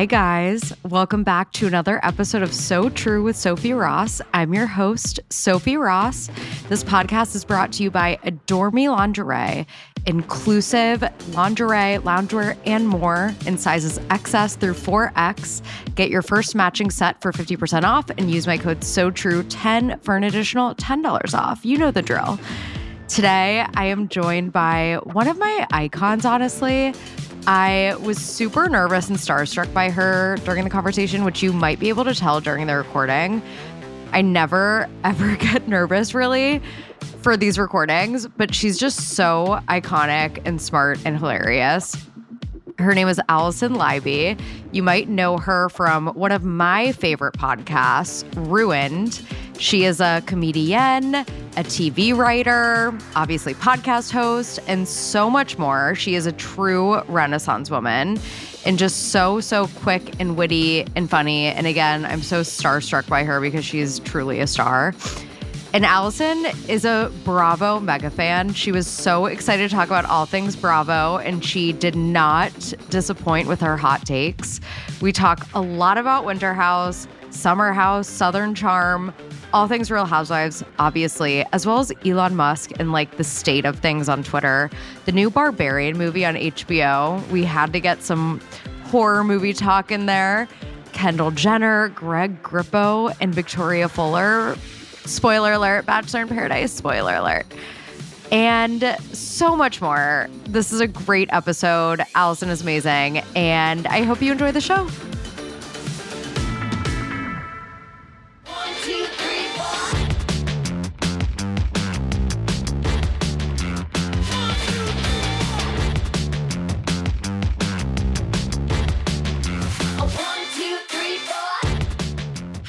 Hi, guys. Welcome back to another episode of So True with Sophie Ross. I'm your host, Sophie Ross. This podcast is brought to you by Adore Me Lingerie, inclusive lingerie, loungewear, and more in sizes XS through 4X. Get your first matching set for 50% off and use my code So True 10 for an additional $10 off. You know the drill. Today, I am joined by one of my icons, honestly. I was super nervous and starstruck by her during the conversation, which you might be able to tell during the recording. I never, ever get nervous really for these recordings, but she's just so iconic and smart and hilarious. Her name is Alison Leiby. You might know her from one of my favorite podcasts, Ruined. She is a comedian, a TV writer, obviously podcast host, and so much more. She is a true Renaissance woman and just so, so quick and witty and funny. And again, I'm so starstruck by her because she's truly a star. And Alison is a Bravo mega fan. She was so excited to talk about all things Bravo, and she did not disappoint with her hot takes. We talk a lot about Winter House, Summer House, Southern Charm, all things Real Housewives, obviously, as well as Elon Musk and like the state of things on Twitter. The new Barbarian movie on HBO, we had to get some horror movie talk in there. Kendall Jenner, Greg Grippo, and Victoria Fuller Spoiler alert, Bachelor in Paradise, spoiler alert. And so much more. This is a great episode. Alison is amazing. And I hope you enjoy the show.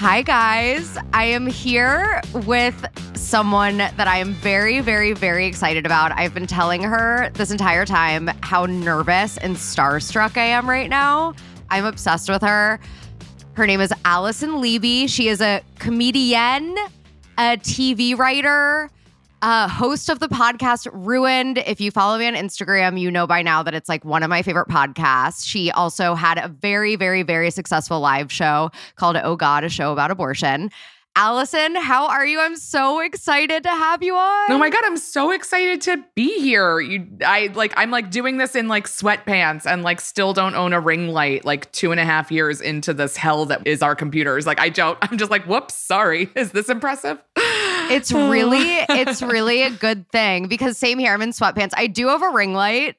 Hi, guys. I am here with someone that I am very, very, very excited about. I've been telling her this entire time how nervous and starstruck I am right now. I'm obsessed with her. Her name is Alison Leiby. She is a comedian, a TV writer, a host of the podcast Ruined. If you follow me on Instagram, you know by now that it's like one of my favorite podcasts. She also had a very, very, very successful live show called Oh God, a show about abortion. Alison, how are you? I'm so excited to have you on. Oh my god, I'm so excited to be here. You I like I'm like doing this in like sweatpants and like still don't own a ring light like two and a half years into this hell that is our computers. Like I don't, I'm just like, whoops, sorry. Is this impressive? It's really, it's really a good thing because same here. I'm in sweatpants. I do have a ring light.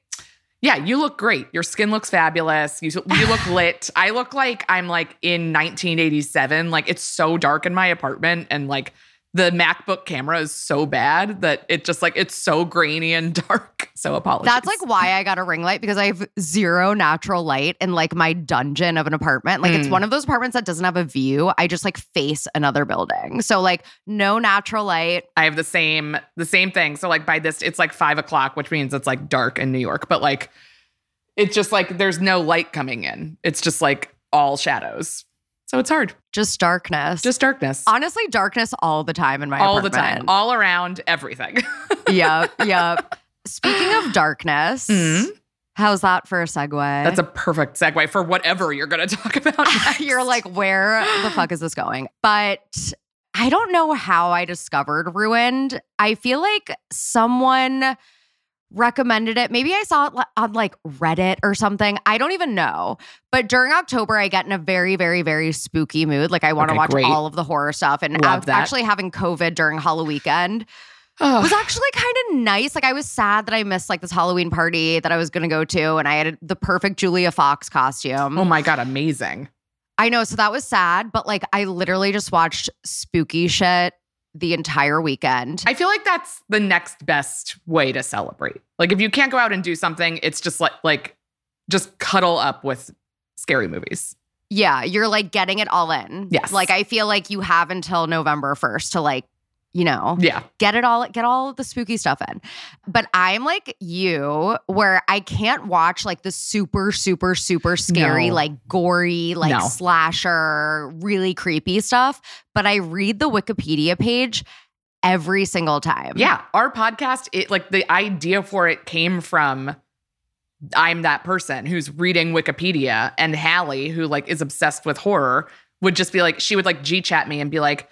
Yeah, you look great. Your skin looks fabulous. You you look lit. I look like I'm like in 1987. Like it's so dark in my apartment and like the MacBook camera is so bad that it just like it's so grainy and dark. So apologies. That's like why I got a ring light because I have zero natural light in like my dungeon of an apartment. Like it's Mm. one of those apartments that doesn't have a view. I just like face another building. So like no natural light. I have the same the same thing. So like by this, it's like five o'clock, which means it's like dark in New York. But like it's just like there's no light coming in. It's just like all shadows. So it's hard. Just darkness. Just darkness. honestly darkness all the time in my apartment. all the time. All around everything. yep, yep. Speaking of darkness, Mhm. how's that for a segue? That's a perfect segue for whatever you're gonna talk about. next. You're like, where the fuck is this going? But I don't know how I discovered Ruined. I feel like someone recommended it. Maybe I saw it on like Reddit or something. I don't even know. But during October, I get in a very, very, very spooky mood. Like I want to Okay, watch great. all of the horror stuff. And I was actually having COVID during Halloween weekend. Ugh. was actually kind of nice. Like I was sad that I missed like this Halloween party that I was going to go to, and I had the perfect Julia Fox costume. oh my god, amazing. I know, so that was sad. But like I literally just watched spooky shit the entire weekend. I feel like that's the next best way to celebrate. Like if you can't go out and do something, it's just like like just cuddle up with scary movies. yeah, you're like getting it all in. Yes. Like I feel like you have until November first to like. You know, Yeah. get it all get all the spooky stuff in but i'm like you where i can't watch like the super super super scary No. like gory like No. slasher really creepy stuff but i read the wikipedia page every single time Yeah, our podcast, it like the idea for it came from I'm that person who's reading Wikipedia and Halle, who like is obsessed with horror, would just be like, she would like G chat me and be like,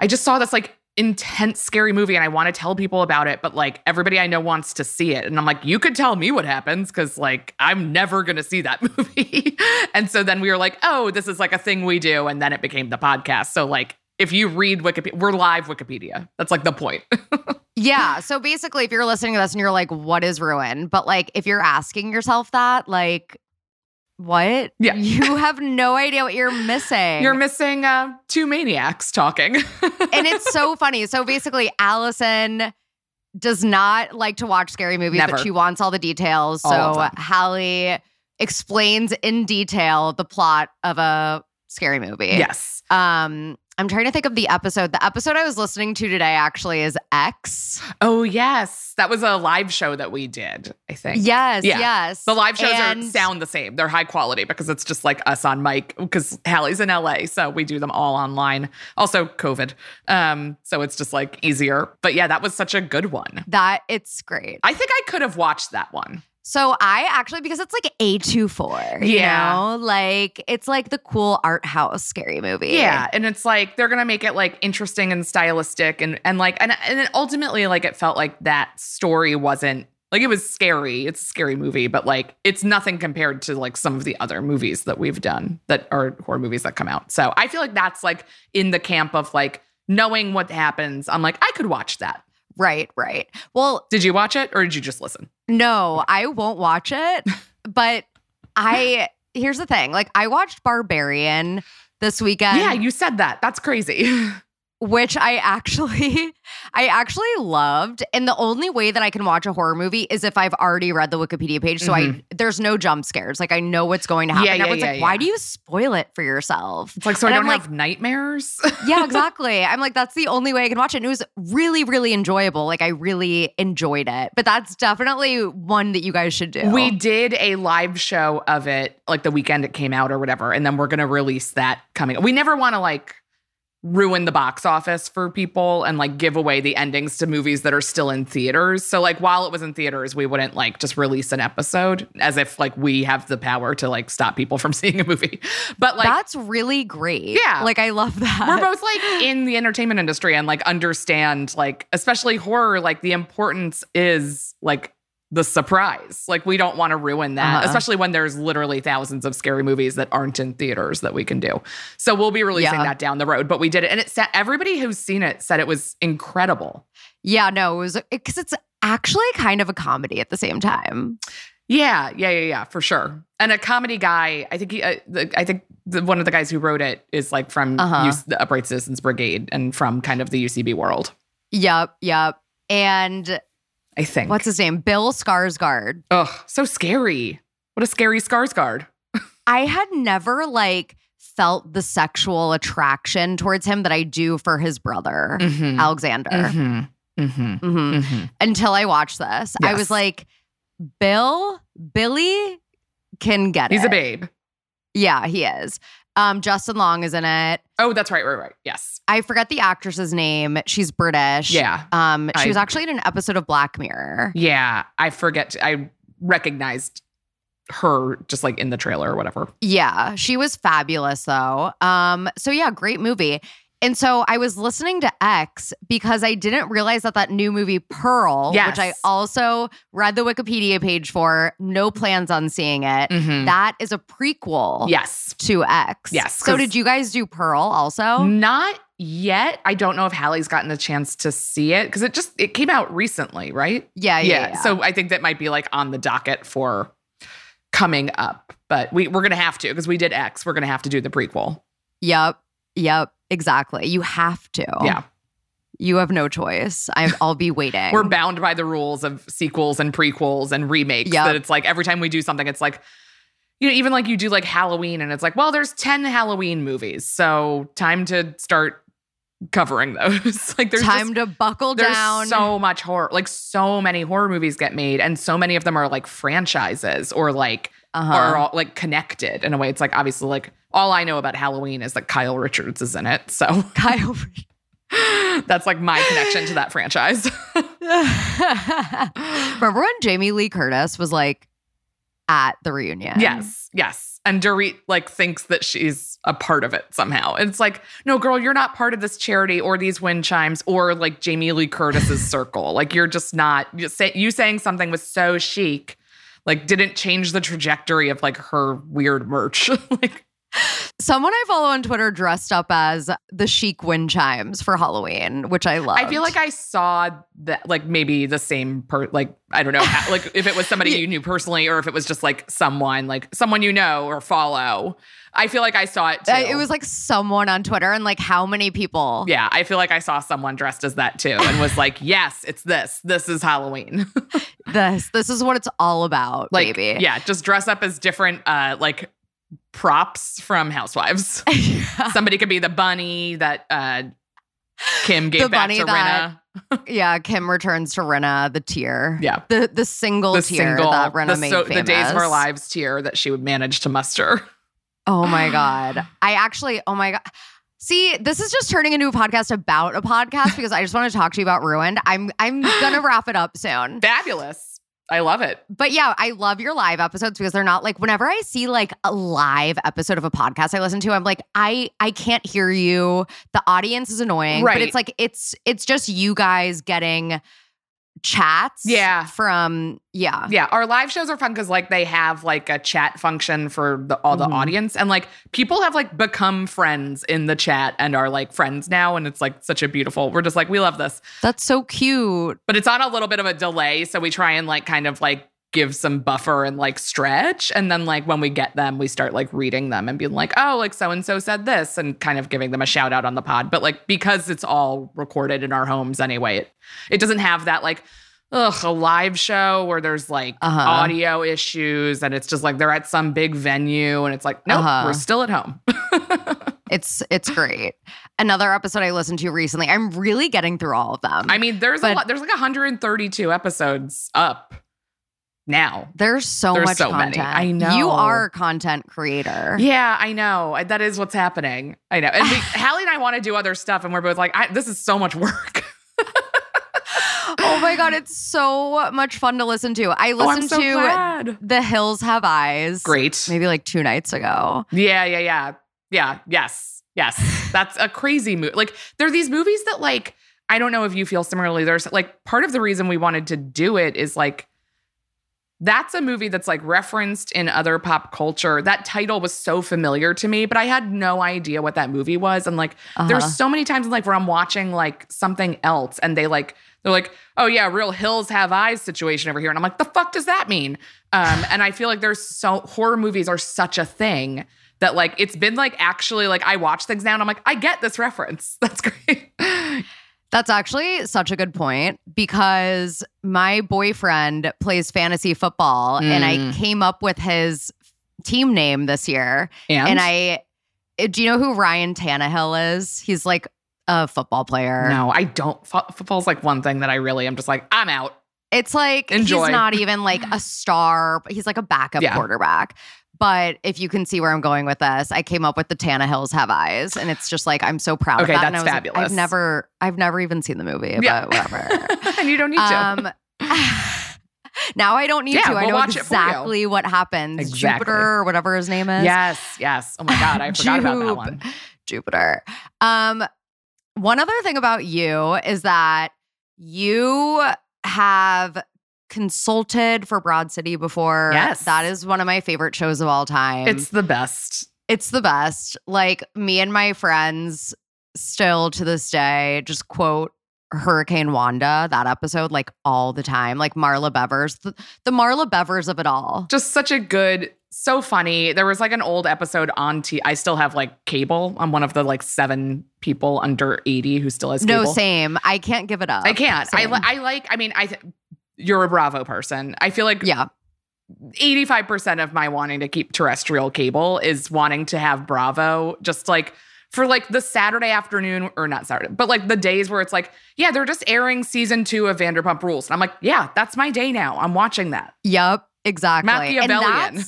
I just saw this like intense, scary movie and I want to tell people about it, but like everybody I know wants to see it. And I'm like, you could tell me what happens because like I'm never going to see that movie. and so then we were like, oh, this is like a thing we do. And then it became the podcast. So like, if you read Wikipedia, we're live Wikipedia. That's like the point. Yeah. So basically, if you're listening to this and you're like, what is ruin? But like, if you're asking yourself that, like, what? Yeah. You have no idea what you're missing. You're missing uh, two maniacs talking. and it's so funny. So basically, Alison does not like to watch scary movies, Never. but she wants all the details. All so. Halle explains in detail the plot of a scary movie. yes. Um, I'm trying to think of the episode. The episode I was listening to today actually is X. Oh, yes. That was a live show that we did, I think. Yes, Yeah. yes. The live shows And- are sound the same. They're high quality because it's just like us on mic because Halle's in LA, so we do them all online. Also COVID. Um, so it's just like easier. But yeah, that was such a good one. that it's great. I think I could have watched that one. So I actually because it's like A24, you Yeah. know? Like it's like the cool art house scary movie. Yeah. And it's like they're gonna make it like interesting and stylistic and and like and and ultimately like it felt like that story wasn't like it was scary. It's a scary movie, but like it's nothing compared to like some of the other movies that we've done that are horror movies that come out. So I feel like that's like in the camp of like knowing what happens. I'm like, I could watch that. Right, right. Well, Did you watch it or did you just listen? no, I won't watch it, but I here's the thing. Like I watched Barbarian this weekend. yeah, you said that. That's crazy. which I actually I actually loved. And the only way that I can watch a horror movie is if I've already read the Wikipedia page. So I there's no jump scares. Like I know what's going to happen. Mm-hmm. Yeah, yeah, Everyone's yeah, like, why do you spoil it for yourself? it's like so I don't I'm have nightmares. yeah, exactly. I'm like, that's the only way I can watch it. And it was really, really enjoyable. Like I really enjoyed it. But that's definitely one that you guys should do. We did a live show of it, like the weekend it came out or whatever, and then we're gonna release that coming. We never want to like ruin the box office for people and like give away the endings to movies that are still in theaters. So like while it was in theaters, we wouldn't like just release an episode as if like we have the power to like stop people from seeing a movie. But like that's really great. Yeah. Like I love that. we're both like in the entertainment industry and like understand like especially horror like the importance is like the surprise like we don't want to ruin that Uh-huh. especially when there's literally thousands of scary movies that aren't in theaters that we can do so we'll be releasing Yeah. that down the road but we did it and it said everybody who's seen it said it was incredible Yeah, no, it was because it's actually kind of a comedy at the same time. yeah yeah yeah yeah for sure and a comedy guy i think he uh, the, i think the, one of the guys who wrote it is like from Uh-huh. UC the upright citizens brigade and from kind of the ucb world Yep, yep. And i think what's his name? Bill Skarsgård. Ugh, so scary. What a scary Skarsgård. I had never like felt the sexual attraction towards him that I do for his brother, Mm-hmm. Alexander. Mm-hmm. Mm-hmm. Mhm. Mm-hmm. Until I watched this, I was like, Bill, Billy can get He's it. He's a babe. Yeah, he is. Um, Justin Long is in it. Oh, that's right, right, right. Yes. I forget the actress's name. She's British. Yeah. Um, she I- was actually in an episode of Black Mirror. Yeah. I forget. I recognized her just like in the trailer or whatever. Yeah, she was fabulous though. Um, so yeah, great movie. And so I was listening to X because I didn't realize that that new movie Pearl, which I also read the Wikipedia page for, no plans on seeing it. Mhm. That is a prequel Yes. to X. Yes, So did you guys do Pearl also? Not yet. I don't know if Halle's gotten a chance to see it because it just it came out recently, right? Yeah, yeah, yeah. So I think that might be like on the docket for coming up. But we, we're gonna have to because we did X. We're gonna have to do the prequel. yep, yep, exactly. You have to. Yeah. You have no choice. I, I'll be waiting. we're bound by the rules of sequels and prequels and remakes Yep. that it's like every time we do something it's like you know even like you do like halloween and it's like well there's 10 halloween movies so time to start covering those like there's time just, to buckle there's down. so much horror like so many horror movies get made and so many of them are like franchises or like uh-huh. are all like connected in a way it's like obviously like all i know about halloween is that kyle richards is in it so Kyle. that's like my connection to that franchise Remember when Jamie Lee Curtis was like at the reunion. Yes, yes. And Dorit like thinks that she's a part of it somehow. It's like, no, girl, you're not part of this charity or these wind chimes or like Jamie Lee Curtis's circle. Like you're just not. You, say, you saying something was so chic, like didn't change the trajectory of like her weird merch. like Someone I follow on Twitter dressed up as the chic wind chimes for Halloween, which I love. I feel like I saw that, like maybe the same per, like I don't know, how, like if it was somebody you knew personally or if it was just like someone, like someone you know or follow. I feel like I saw it too. Uh, it was like someone on Twitter and like how many people? yeah, I feel like I saw someone dressed as that too and was like, yes, it's this. This is Halloween. This this is what it's all about, like, baby. yeah, just dress up as different, uh, like props from Housewives. Yeah. Somebody could be the bunny that uh, Kim gave The back bunny to that- Rinna. yeah, Kim returns to Rinna, the tier. Yeah. The the single The tier single, that Rinna the, made so- famous. the days of our lives tier that she would manage to muster. Oh my God. I actually, oh my God. See, this is just turning into a podcast about a podcast because I just want to talk to you about Ruined. I'm I'm gonna wrap it up soon. Fabulous. I love it. But yeah, I love your live episodes because they're not like whenever I see like a live episode of a podcast I listen to, I'm like, I I can't hear you. The audience is annoying. But Right. it's like it's it's just you guys getting chats Yeah. from yeah. Yeah, our live shows are fun because like they have like a chat function for the, all the Mhm. audience, and like people have like become friends in the chat and are like friends now, and it's like such a beautiful. We're just like we love this, That's so cute. but it's on a little bit of a delay, so we try and like kind of like give some buffer and like stretch, and then like when we get them, we start like reading them and being like, oh, like so and so said this, and kind of giving them a shout out on the pod. But like because it's all recorded in our homes anyway, it it doesn't have that like. Ugh, a live show where there's like Uh-huh. audio issues and it's just like they're at some big venue and it's like, nope, Uh-huh. we're still at home. It's it's great. Another episode I listened to recently. I'm really getting through all of them. I mean, there's a lot, there's like 132 episodes up now. There's so There's much so many. content. I know. You are a content creator. Yeah, I know. That is what's happening. I know. And we, Halle and I want to do other stuff, and we're both like, I, this is so much work. oh my god, it's so much fun to listen to. I oh, listened so to glad. The Hills Have Eyes. Great. Maybe like two nights ago. Yeah, yeah, yeah. Yeah, yes, yes. That's a crazy movie. Like, there are these movies that, like, I don't know if you feel similarly. There's like part of the reason we wanted to do it is like, that's a movie that's like referenced in other pop culture. That title was so familiar to me, but I had no idea what that movie was. And like, Uh-huh. there's so many times like where I'm watching like something else and they like, they're like, oh yeah, real hills have eyes situation over here. And I'm like, the fuck does that mean? Um, and I feel like there's so horror movies are such a thing that like it's been like actually like I watch things now and I'm like, I get this reference. That's great. That's actually such a good point because my boyfriend plays fantasy football and I Mm. came up with his team name this year. And, And I, uh, do you know who Ryan Tannehill is? He's like a football player. no, I don't. Fo- Football's like one thing that I really am just like, I'm out. It's like Enjoy. he's not even like a star, but he's like a backup Yeah. quarterback. But if you can see where I'm going with this, I came up with the Tannehills have eyes, and it's just like I'm so proud Okay, of that. and I that's was like, fabulous. I've never, I've never even seen the movie, Yeah. but whatever. and you don't need to. um, now I don't need Yeah, to. I we'll know for you. exactly what happens. Exactly. Jupiter or whatever his name is. yes, yes. Oh my God, I forgot about that one. Jupiter. Um, one other thing about you is that you have consulted for Broad City before. Yes. That is one of my favorite shows of all time. It's the best. it's the best. Like me and my friends still to this day just quote Hurricane Wanda, that episode, like all the time. Like Marla Bevers, the, the Marla Bevers of it all. Just such a good, so funny. There was like an old episode on T. I still have like cable. I'm one of the like seven people under 80 who still has cable. No, same. I can't give it up. I can't. I, li- I like, I mean, I, th- you're a Bravo person. I feel like yeah. 85% of my wanting to keep terrestrial cable is wanting to have Bravo just like for like the Saturday afternoon or not Saturday, but like the days where it's like, yeah, they're just airing season two of Vanderpump Rules. And I'm like, yeah, that's my day now. I'm watching that. Yep. Exactly. And Machiavellian.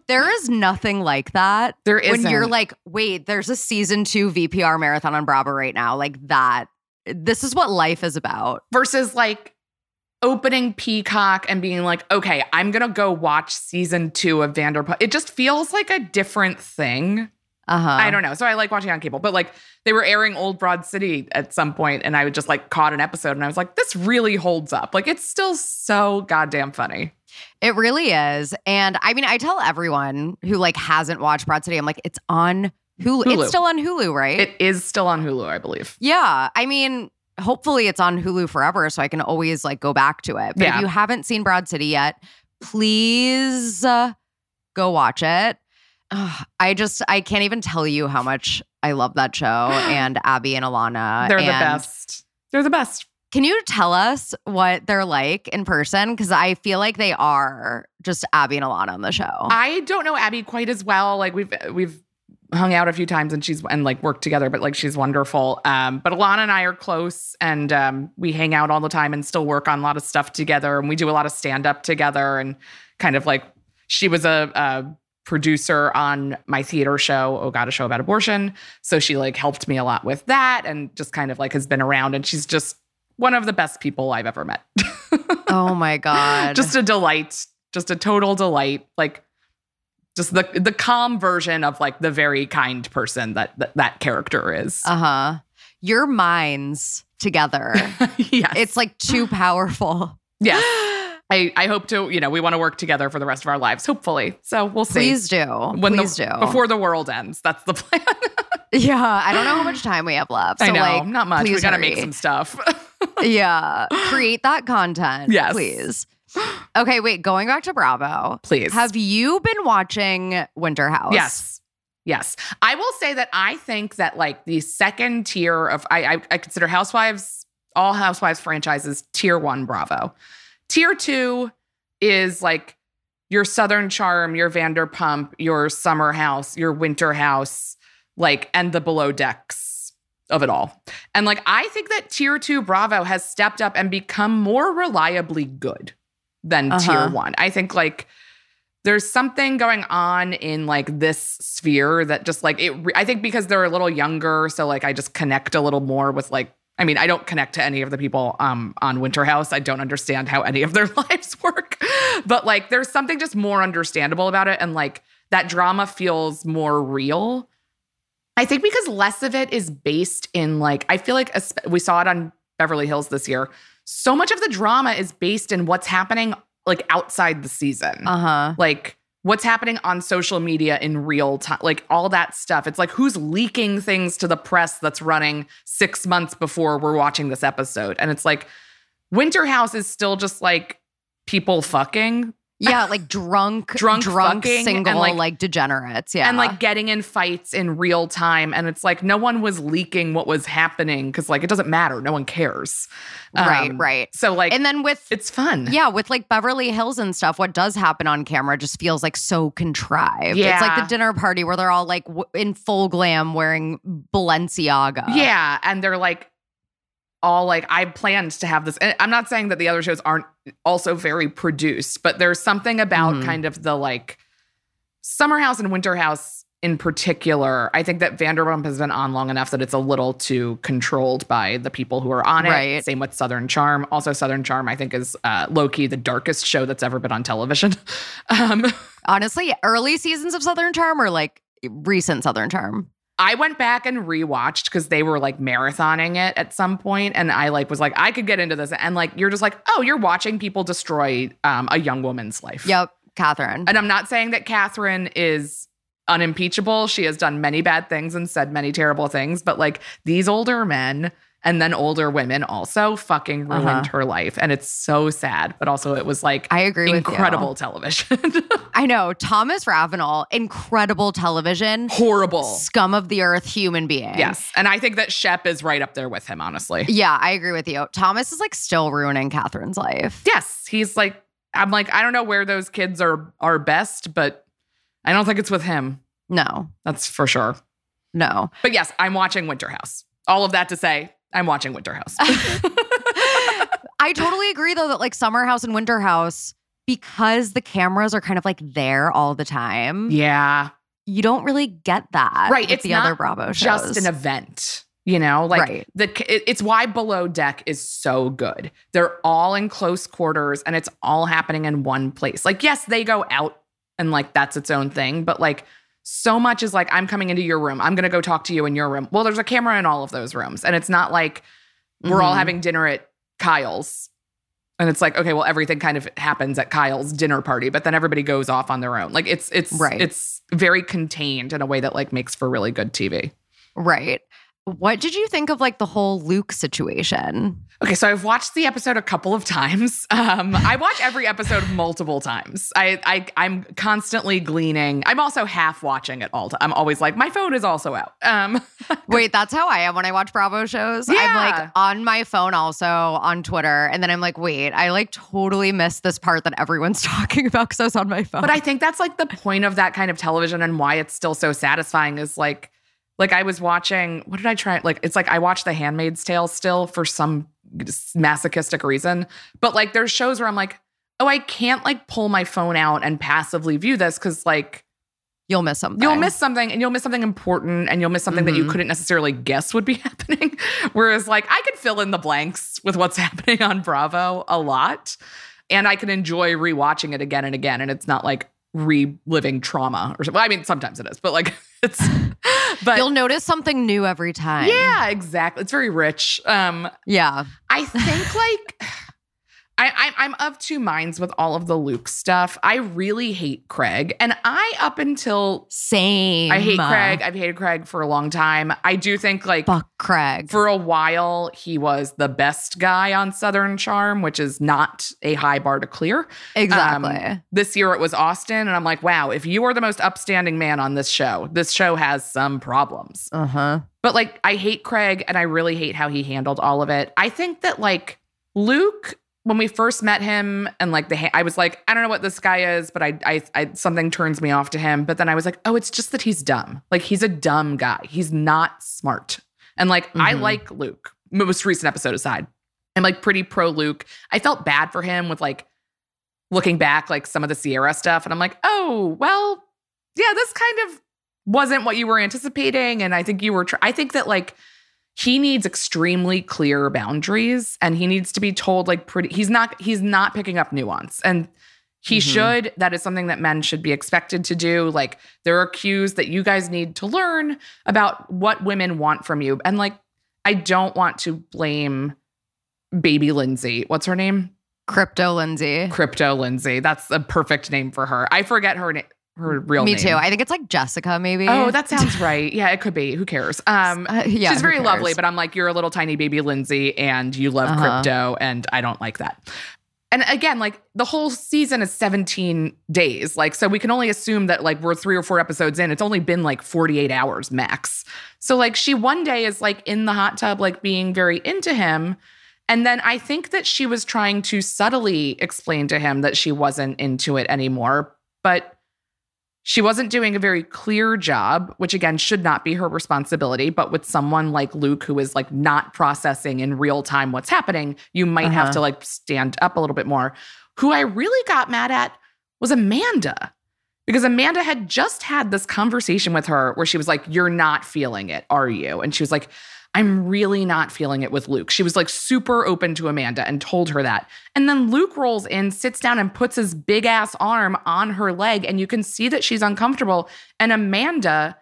there is nothing like that. There when you're like, wait, there's a season two VPR marathon on Bravo right now. Like that. This is what life is about. versus like opening Peacock and being like, okay, I'm gonna go watch season two of Vanderpump. It just feels like a different thing. Uh-huh. I don't know. So I like watching on cable, but like they were airing Old Broad City at some point, and I would just like caught an episode, and I was like, this really holds up. Like it's still so goddamn funny. It really is. And I mean, I tell everyone who like hasn't watched Broad City, I'm like, it's on Hulu. Hulu. It's still on Hulu, right? It is still on Hulu, I believe. yeah. I mean, hopefully it's on Hulu forever so I can always like go back to it. But Yeah. if you haven't seen Broad City yet, please uh, go watch it. Ugh, I just I can't even tell you how much I love that show and Abbi and Ilana. They're the best. They're the best. Can you tell us what they're like in person? Because I feel like they are just Abbi and Ilana on the show. I don't know Abbi quite as well. Like we've we've hung out a few times and she's and like worked together, but like she's wonderful. Um, but Ilana and I are close and um, we hang out all the time and still work on a lot of stuff together. And we do a lot of stand up together and kind of like she was a, a producer on my theater show, Oh God, a show about abortion. So she like helped me a lot with that and just kind of like has been around and she's just one of the best people I've ever met. oh my god! just a delight, just a total delight. Like just the the calm version of like the very kind person that that, that character is. uh huh. Your minds together. yes, it's like too powerful. yes. I, I hope to, you know, we want to work together for the rest of our lives, hopefully. So we'll see. Please do. when Please the, do. Before the world ends. That's the plan. yeah, I don't know how much time we have left. So I know. like, not much. We got to make some stuff. yeah, create that content. Yes. please. Okay, wait. Going back to Bravo. Please. Have you been watching Winter House? Yes. Yes. I will say that I think that like the second tier of I I, I consider Housewives, all Housewives franchises, tier one Bravo. Tier two is like your Southern Charm, your Vanderpump, your Summer House, your Winter House, like, and the below decks of it all. And like I think that tier two Bravo has stepped up and become more reliably good than Uh-huh. tier one. I think like there's something going on in like this sphere that just like it re- i think because they're a little younger so like i just connect a little more with like i mean i don't connect to any of the people um on winter house i don't understand how any of their lives work but like there's something just more understandable about it and like that drama feels more real i think because less of it is based in like i feel like esp- we saw it on beverly hills this year so much of the drama is based in what's happening like outside the season Uh huh. like what's happening on social media in real time, like all that stuff. It's like who's leaking things to the press that's running six months before we're watching this episode. And it's like Winter House is still just like people fucking Yeah, like drunk, Drunk drunk, single, like- like, degenerates. Yeah, and like getting in fights in real time. And it's like no one was leaking what was happening because like it doesn't matter. No one cares. right, Um, right. So like And then with it's fun. yeah, with like Beverly Hills and stuff, what does happen on camera just feels like so contrived. Yeah. It's like the dinner party where they're all like w- in full glam wearing Balenciaga. Yeah, and they're like all like I planned to have this. And I'm not saying that the other shows aren't also very produced, but there's something about Mhm. kind of the like Summer House and Winter House in particular. I think that Vanderpump has been on long enough that it's a little too controlled by the people who are on it. Right. Same with Southern Charm. Also, Southern Charm I think is uh, low key the darkest show that's ever been on television. um, Honestly, early seasons of Southern Charm or like recent Southern Charm. I went back and rewatched because they were like marathoning it at some point, and I like was like, I could get into this, and like you're just like, oh, you're watching people destroy um, a young woman's life. Yep, Kathryn. And I'm not saying that Kathryn is unimpeachable. She has done many bad things and said many terrible things, but like these older men and then older women also fucking ruined Uh-huh. her life, and it's so sad. But also, it was like I agree incredible television, I know Thomas Ravenel, incredible television, horrible. scum of the earth human being. Yes, and I think that Shep is right up there with him, honestly. Yeah, I agree with you. Thomas is like still ruining Kathryn's life. yes, he's like I'm like I don't know where those kids are are best, but I don't think it's with him. No, That's for sure. no. But yes, I'm watching Winter House. All of that to say, I'm watching Winter House. I totally agree though that like Summer House and Winter House, because the cameras are kind of like there all the time, yeah, you don't really get that. right. with It's the not other Bravo shows. just an event. You know, like Right. the it- it's why Below Deck is so good. They're all in close quarters and it's all happening in one place. Like yes, they go out and like that's its own thing, but like so much is like I'm coming into your room. I'm going to go talk to you in your room. Well, there's a camera in all of those rooms and it's not like we're all Mhm. having dinner at Kyle's. And it's like, okay, well, everything kind of happens at Kyle's dinner party, but then everybody goes off on their own. Like it's it's Right. it's very contained in a way that like makes for really good TV. Right. What did you think of like the whole Luke situation? Okay, so I've watched the episode a couple of times. Um, I watch every episode multiple times. I, I I'm constantly gleaning. I'm also half watching it all. T- I'm always like, my phone is also out. Um, Wait, that's how I am when I watch Bravo shows. I'm like on my phone also on Twitter. And then I'm like, wait, I like totally missed this part that everyone's talking about because I was on my phone. But I think that's like the point of that kind of television and why it's still so satisfying is like like I was watching what did I try like it's like I watch The Handmaid's Tale still for some masochistic reason. But like there's shows where I'm like, "Oh, I can't like pull my phone out and passively view this cuz like you'll miss something. you'll miss something and you'll miss something important and you'll miss something that you Mhm. couldn't necessarily guess would be happening. Whereas like I could fill in the blanks with what's happening on Bravo a lot and I can enjoy rewatching it again and again and it's not like reliving trauma or something. Well, I mean sometimes it is, but like it's but You'll notice something new every time. yeah, exactly. It's very rich. Um Yeah. I think like I, I I'm of two minds with all of the Luke stuff. I really hate Craig, and I up until Same. I hate Craig. I've hated Craig for a long time. I do think like Fuck Craig. for a while he was the best guy on Southern Charm, which is not a high bar to clear. exactly. Um, this year it was Austen, and I'm like, wow, if you are the most upstanding man on this show, this show has some problems. uh huh. But like, I hate Craig, and I really hate how he handled all of it. I think that like Luke. When we first met him, and like the, I was like, I don't know what this guy is, but I, I, I, something turns me off to him. But then I was like, oh, it's just that he's dumb. Like he's a dumb guy. He's not smart. And like, I Mhm. like Luke. Most recent episode aside, I'm like pretty pro Luke. I felt bad for him with like looking back, like some of the Ciara stuff, and I'm like, oh, well, yeah, this kind of wasn't what you were anticipating, and I think you were. Tr- I think that like he needs extremely clear boundaries, and he needs to be told like pretty. He's not. He's not picking up nuance, and he Mhm. should. That is something that men should be expected to do. Like there are cues that you guys need to learn about what women want from you, and like I don't want to blame baby Lindsay. What's her name? Crypto Lindsay. Crypto Lindsay. That's a perfect name for her. I forget her name. Her real name. Me name. too. I think it's like Jessica, maybe. Oh, that sounds right. Yeah, it could be. Who cares? Um, Uh, yeah, she's very cares? lovely, but I'm like, you're a little tiny baby Lindsay, and you love Uh-huh. crypto, and I don't like that. And again, like the whole season is 17 days. Like, so we can only assume that like we're three or four episodes in. It's only been like 48 hours max. So like she one day is like in the hot tub, like being very into him. And then I think that she was trying to subtly explain to him that she wasn't into it anymore. But she wasn't doing a very clear job, which again should not be her responsibility. But with someone like Luke, who is like not processing in real time what's happening, you might have Uh-huh. to like stand up a little bit more. Who I really got mad at was Amanda. Because Amanda had just had this conversation with her where she was like, You're not feeling it, are you? And she was like, I'm really not feeling it with Luke. She was like super open to Amanda and told her that. And then Luke rolls in, sits down, and puts his big ass arm on her leg. And you can see that she's uncomfortable. And Amanda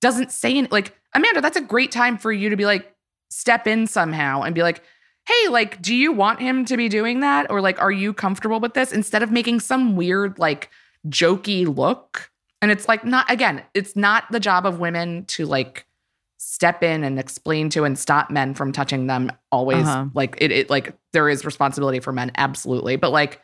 doesn't say anything. Like, Amanda, that's a great time for you to be like, step in somehow and be like, hey, like, do you want him to be doing that? Or like, are you comfortable with this? Instead of making some weird, like, jokey look. And it's like, not, again, it's not the job of women to like, step in and explain to and stop men from touching them always Uh-huh. like it, it like there is responsibility for men absolutely but like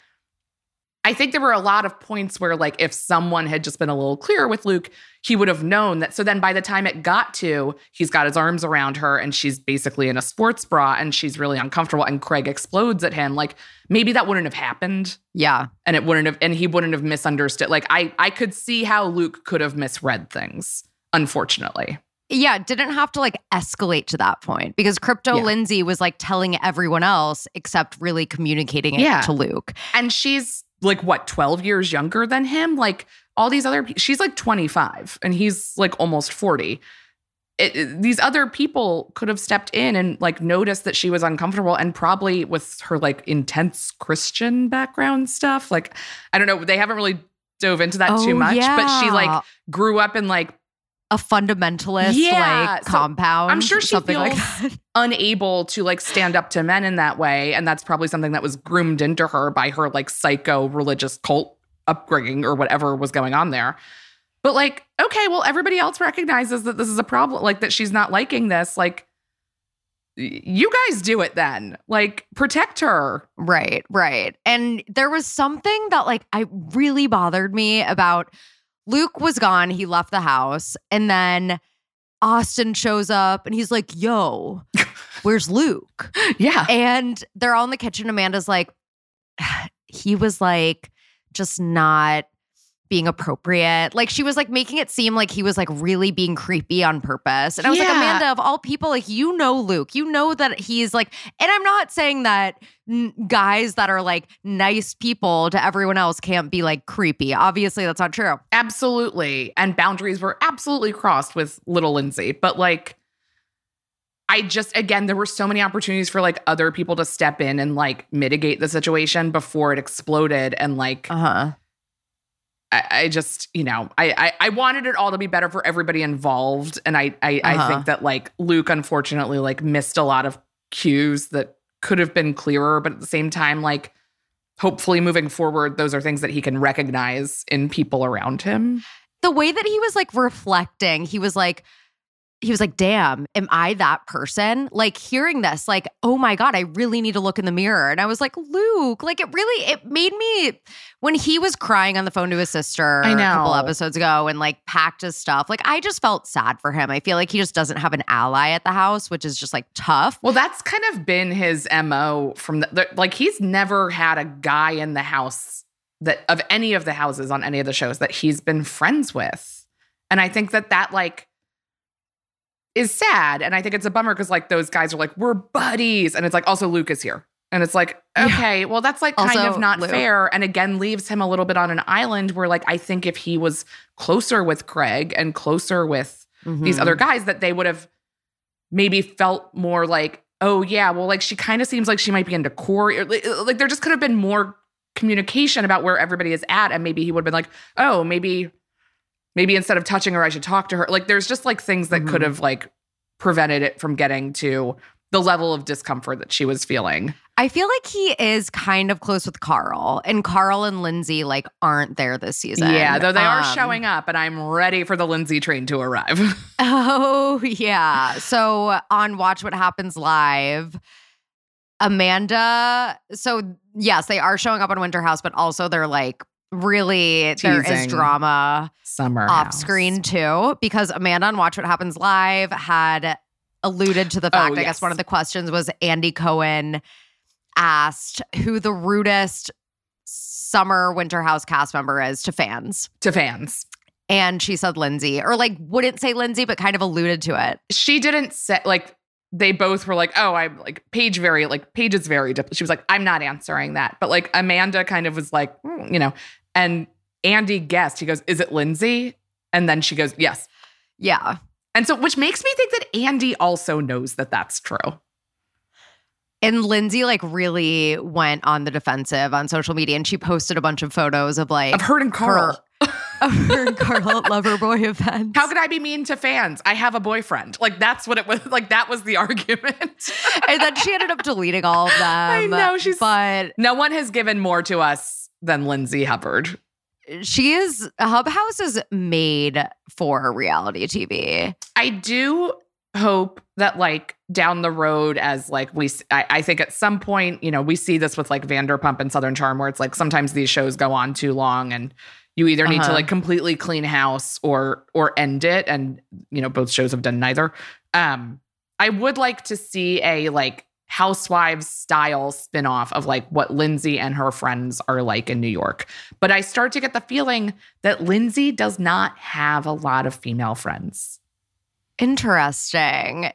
i think there were a lot of points where like if someone had just been a little clearer with luke he would have known that so then by the time it got to he's got his arms around her and she's basically in a sports bra and she's really uncomfortable and craig explodes at him like maybe that wouldn't have happened Yeah. and it wouldn't have and he wouldn't have misunderstood like i i could see how luke could have misread things unfortunately Yeah, didn't have to like escalate to that point because Crypto Yeah. Lindsay was like telling everyone else except really communicating it Yeah. to Luke. and she's like what 12 years younger than him like all these other she's like 25 and he's like almost 40 it, it- these other people could have stepped in and like noticed that she was uncomfortable and probably with her like intense Christian background stuff. Like, I don't know. They haven't really dove into that too Oh, much, but she like grew up in like a fundamentalist Yeah, like so compound. I'm sure she something like feels- that. unable to like stand up to men in that way. And that's probably something that was groomed into her by her like psycho religious cult upbringing or whatever was going on there. But like, okay, well, everybody else recognizes that this is a problem, like that she's not liking this. Like, you guys do it then. Like, protect her. Right, right. And there was something that like I really bothered me about Luke was gone, he left the house, and then Austen shows up and he's like, "Yo, where's Luke?" Yeah. And they're all in the kitchen. Amanda's like, he was like just not being appropriate. Like she was like making it seem like he was like really being creepy on purpose. And I was like, Amanda, of all people, like you know Luke, you know that he's like, and I'm not saying that n- guys that are like nice people to everyone else can't be like creepy. Obviously, that's not true. Absolutely. And boundaries were absolutely crossed with little Lindsay. But like, I just, again, there were so many opportunities for like other people to step in and like mitigate the situation before it exploded. And like, Uh huh. I, I just, you know, I, I I wanted it all to be better for everybody involved. And I I, I Uh-huh. think that like Luke unfortunately like missed a lot of cues that could have been clearer, but at the same time, like hopefully moving forward, those are things that he can recognize in people around him. the way that he was like reflecting, he was like, he was like, damn, am I that person? Like hearing this, like, oh my God, I really need to look in the mirror. And I was like, Luke, like it really, it made me, when he was crying on the phone to his sister a couple episodes ago and like packed his stuff, like I just felt sad for him. I feel like he just doesn't have an ally at the house, which is just like tough. Well, that's kind of been his MO from the, the like he's never had a guy in the house that of any of the houses on any of the shows that he's been friends with. And I think that that like is sad and I think it's a bummer cuz like those guys are like we're buddies and it's like also Luke is here. And it's like Yeah. okay, well that's like kind of not Luke. fair and again leaves him a little bit on an island where like I think if he was closer with Craig and closer with these Mhm. other guys that they would have maybe felt more like, oh yeah, well, like she kind of seems like she might be into Kory. Or, like, like there just could have been more communication about where everybody is at, and maybe he would have been like, oh, maybe, maybe instead of touching her, I should talk to her. Like there's just like things that could Mhm. have like prevented it from getting to the level of discomfort that she was feeling. I feel like he is kind of close with Carl, and Carl and Lindsay like aren't there this season. yeah, though they are Um, showing up, and I'm ready for the Lindsay train to arrive. Oh, yeah. So on Watch What Happens Live, Amanda. So, yes, they are showing up on Winter House, but also they're like really, there is Teasing. drama Summer off house. screen too, because Amanda on Watch What Happens Live had alluded to the Oh, fact, I guess one of the questions was Andy Cohen asked who the rudest summer Winter House cast member is to fans. to fans. And she said Lindsay, or like wouldn't say Lindsay, but kind of alluded to it. she didn't say like they both were like, oh, I'm like Paige very like Paige is very. dip-" She was like, I'm not answering that, but like Amanda kind of was like, "Hmm," you know, and Andy guessed. He goes, is it Lindsay? And then she goes, yes. Yeah. And so, which makes me think that Andy also knows that that's true. And Lindsay like really went on the defensive on social media and she posted a bunch of photos of like Of her and Carl. of her and Carl at Loverboy events. How could I be mean to fans? I have a boyfriend. Like that's what it was. Like that was the argument. and then she ended up deleting all of them. I know, she's- but no one has given more to us than Lindsay Hubbard. she is Hub House is made for reality TV. I do hope that like down the road as like we I think at some point you know we see this with like vanderpump and southern charm where it's like sometimes these shows go on too long and you either need to Uh-huh. like completely clean house or or end it and you know both shows have done neither um i would like to see a like housewives style spin-off of like what lindsay and her friends are like in new york but i start to get the feeling that lindsay does not have a lot of female friends Interesting.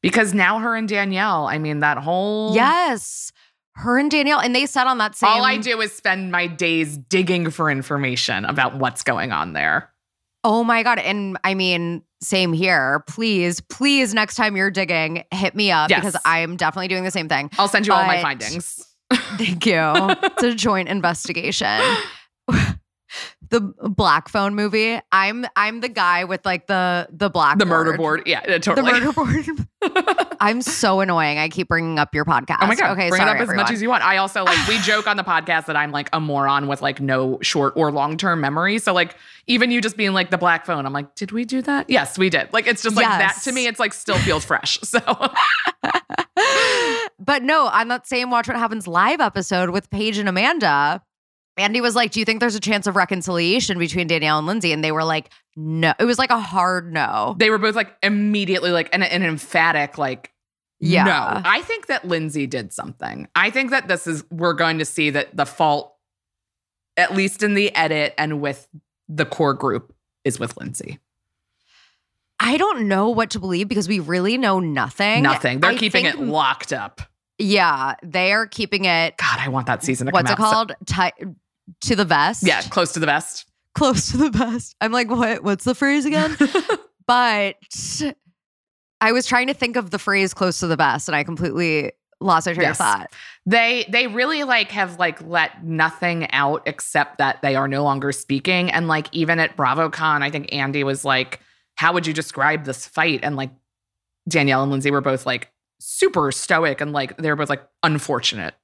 Because now her and Danielle, I mean, that whole. Yes. Her and Danielle, and they said on that same All I do is spend my days digging for information about what's going on there. Oh my God. And I mean, same here. Please, please, next time you're digging, hit me up Yes. because I'm definitely doing the same thing. I'll send you all my findings. Thank you. it's a joint investigation. The black phone movie. I'm I'm the guy with like the the black The murder board. Yeah, uh, The murder board. I'm so annoying. I keep bringing up your podcast. Oh my god! Okay, bring sorry, it up as everyone. much as you want. I also like we joke on the podcast that I'm like a moron with like no short or long term memory. So like even you just being like the black phone, I'm like, did we do that? Yes, we did. Like it's just like that to me. It's like still feels fresh. So but no, on that same Watch What Happens live episode with Paige and Amanda, Andy was like, Do you think there's a chance of reconciliation between Danielle and Lindsay? And they were like, No. It was like a hard no. they were both like immediately like an, an emphatic like Yeah. no. I think that Lindsay did something. I think that this is we're going to see that the fault, at least in the edit and with the core group, is with Lindsay. I don't know what to believe because we really know nothing. Nothing. They're I keeping think- it locked up. Yeah, they are keeping it. God, I want that season to What's it come out. so- called? Ti- to the vest. yeah, close to the vest. close to the best. I'm like, what? What's the phrase again? but I was trying to think of the phrase "close to the best," and I completely lost my train Yes. of thought. they they really like have like let nothing out except that they are no longer speaking and like even at BravoCon I think Andy was like how would you describe this fight and like Danielle and Lindsay were both like super stoic and like they were both like unfortunate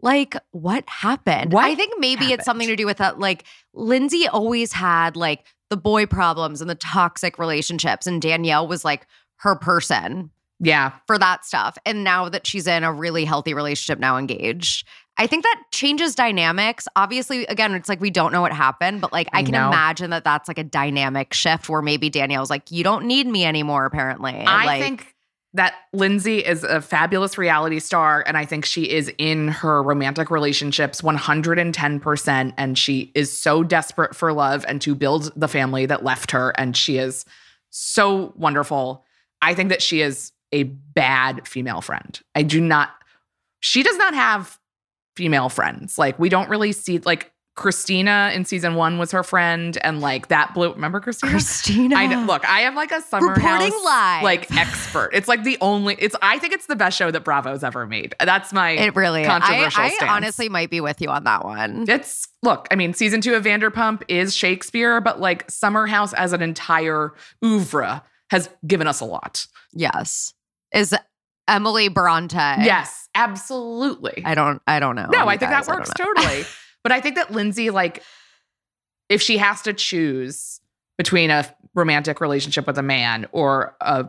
Like, what happened? What I think maybe happened? it's something to do with that. Like, Lindsay always had like the boy problems and the toxic relationships, and Danielle was like her person yeah for that stuff. And now that she's in a really healthy relationship, now engaged, I think that changes dynamics. Obviously, again, it's like we don't know what happened, but like I can No. imagine that that's like a dynamic shift where maybe Danielle's like, you don't need me anymore, apparently. I like, think that Lindsay is a fabulous reality star, and I think she is in her romantic relationships 110%. And she is so desperate for love and to build the family that left her. And she is so wonderful. I think that she is a bad female friend. I do not, she does not have female friends. Like, we don't really see, like, Christina in season one was her friend, and like that blew. Remember Christina? Christina. I know, look, I am like a summer Reporting house, live. like expert. It's like the only. It's I think it's the best show that Bravo's ever made. That's my. it really is. I, controversial I stance. honestly might be with you on that one. it's look. I mean, season two of Vanderpump is Shakespeare, but like Summer House as an entire oeuvre has given us a lot. Yes. Is Emily Bronte. Yes, absolutely. I don't I don't know. no, I think guys, that works totally. But I think that Lindsay, like, if she has to choose between a romantic relationship with a man or a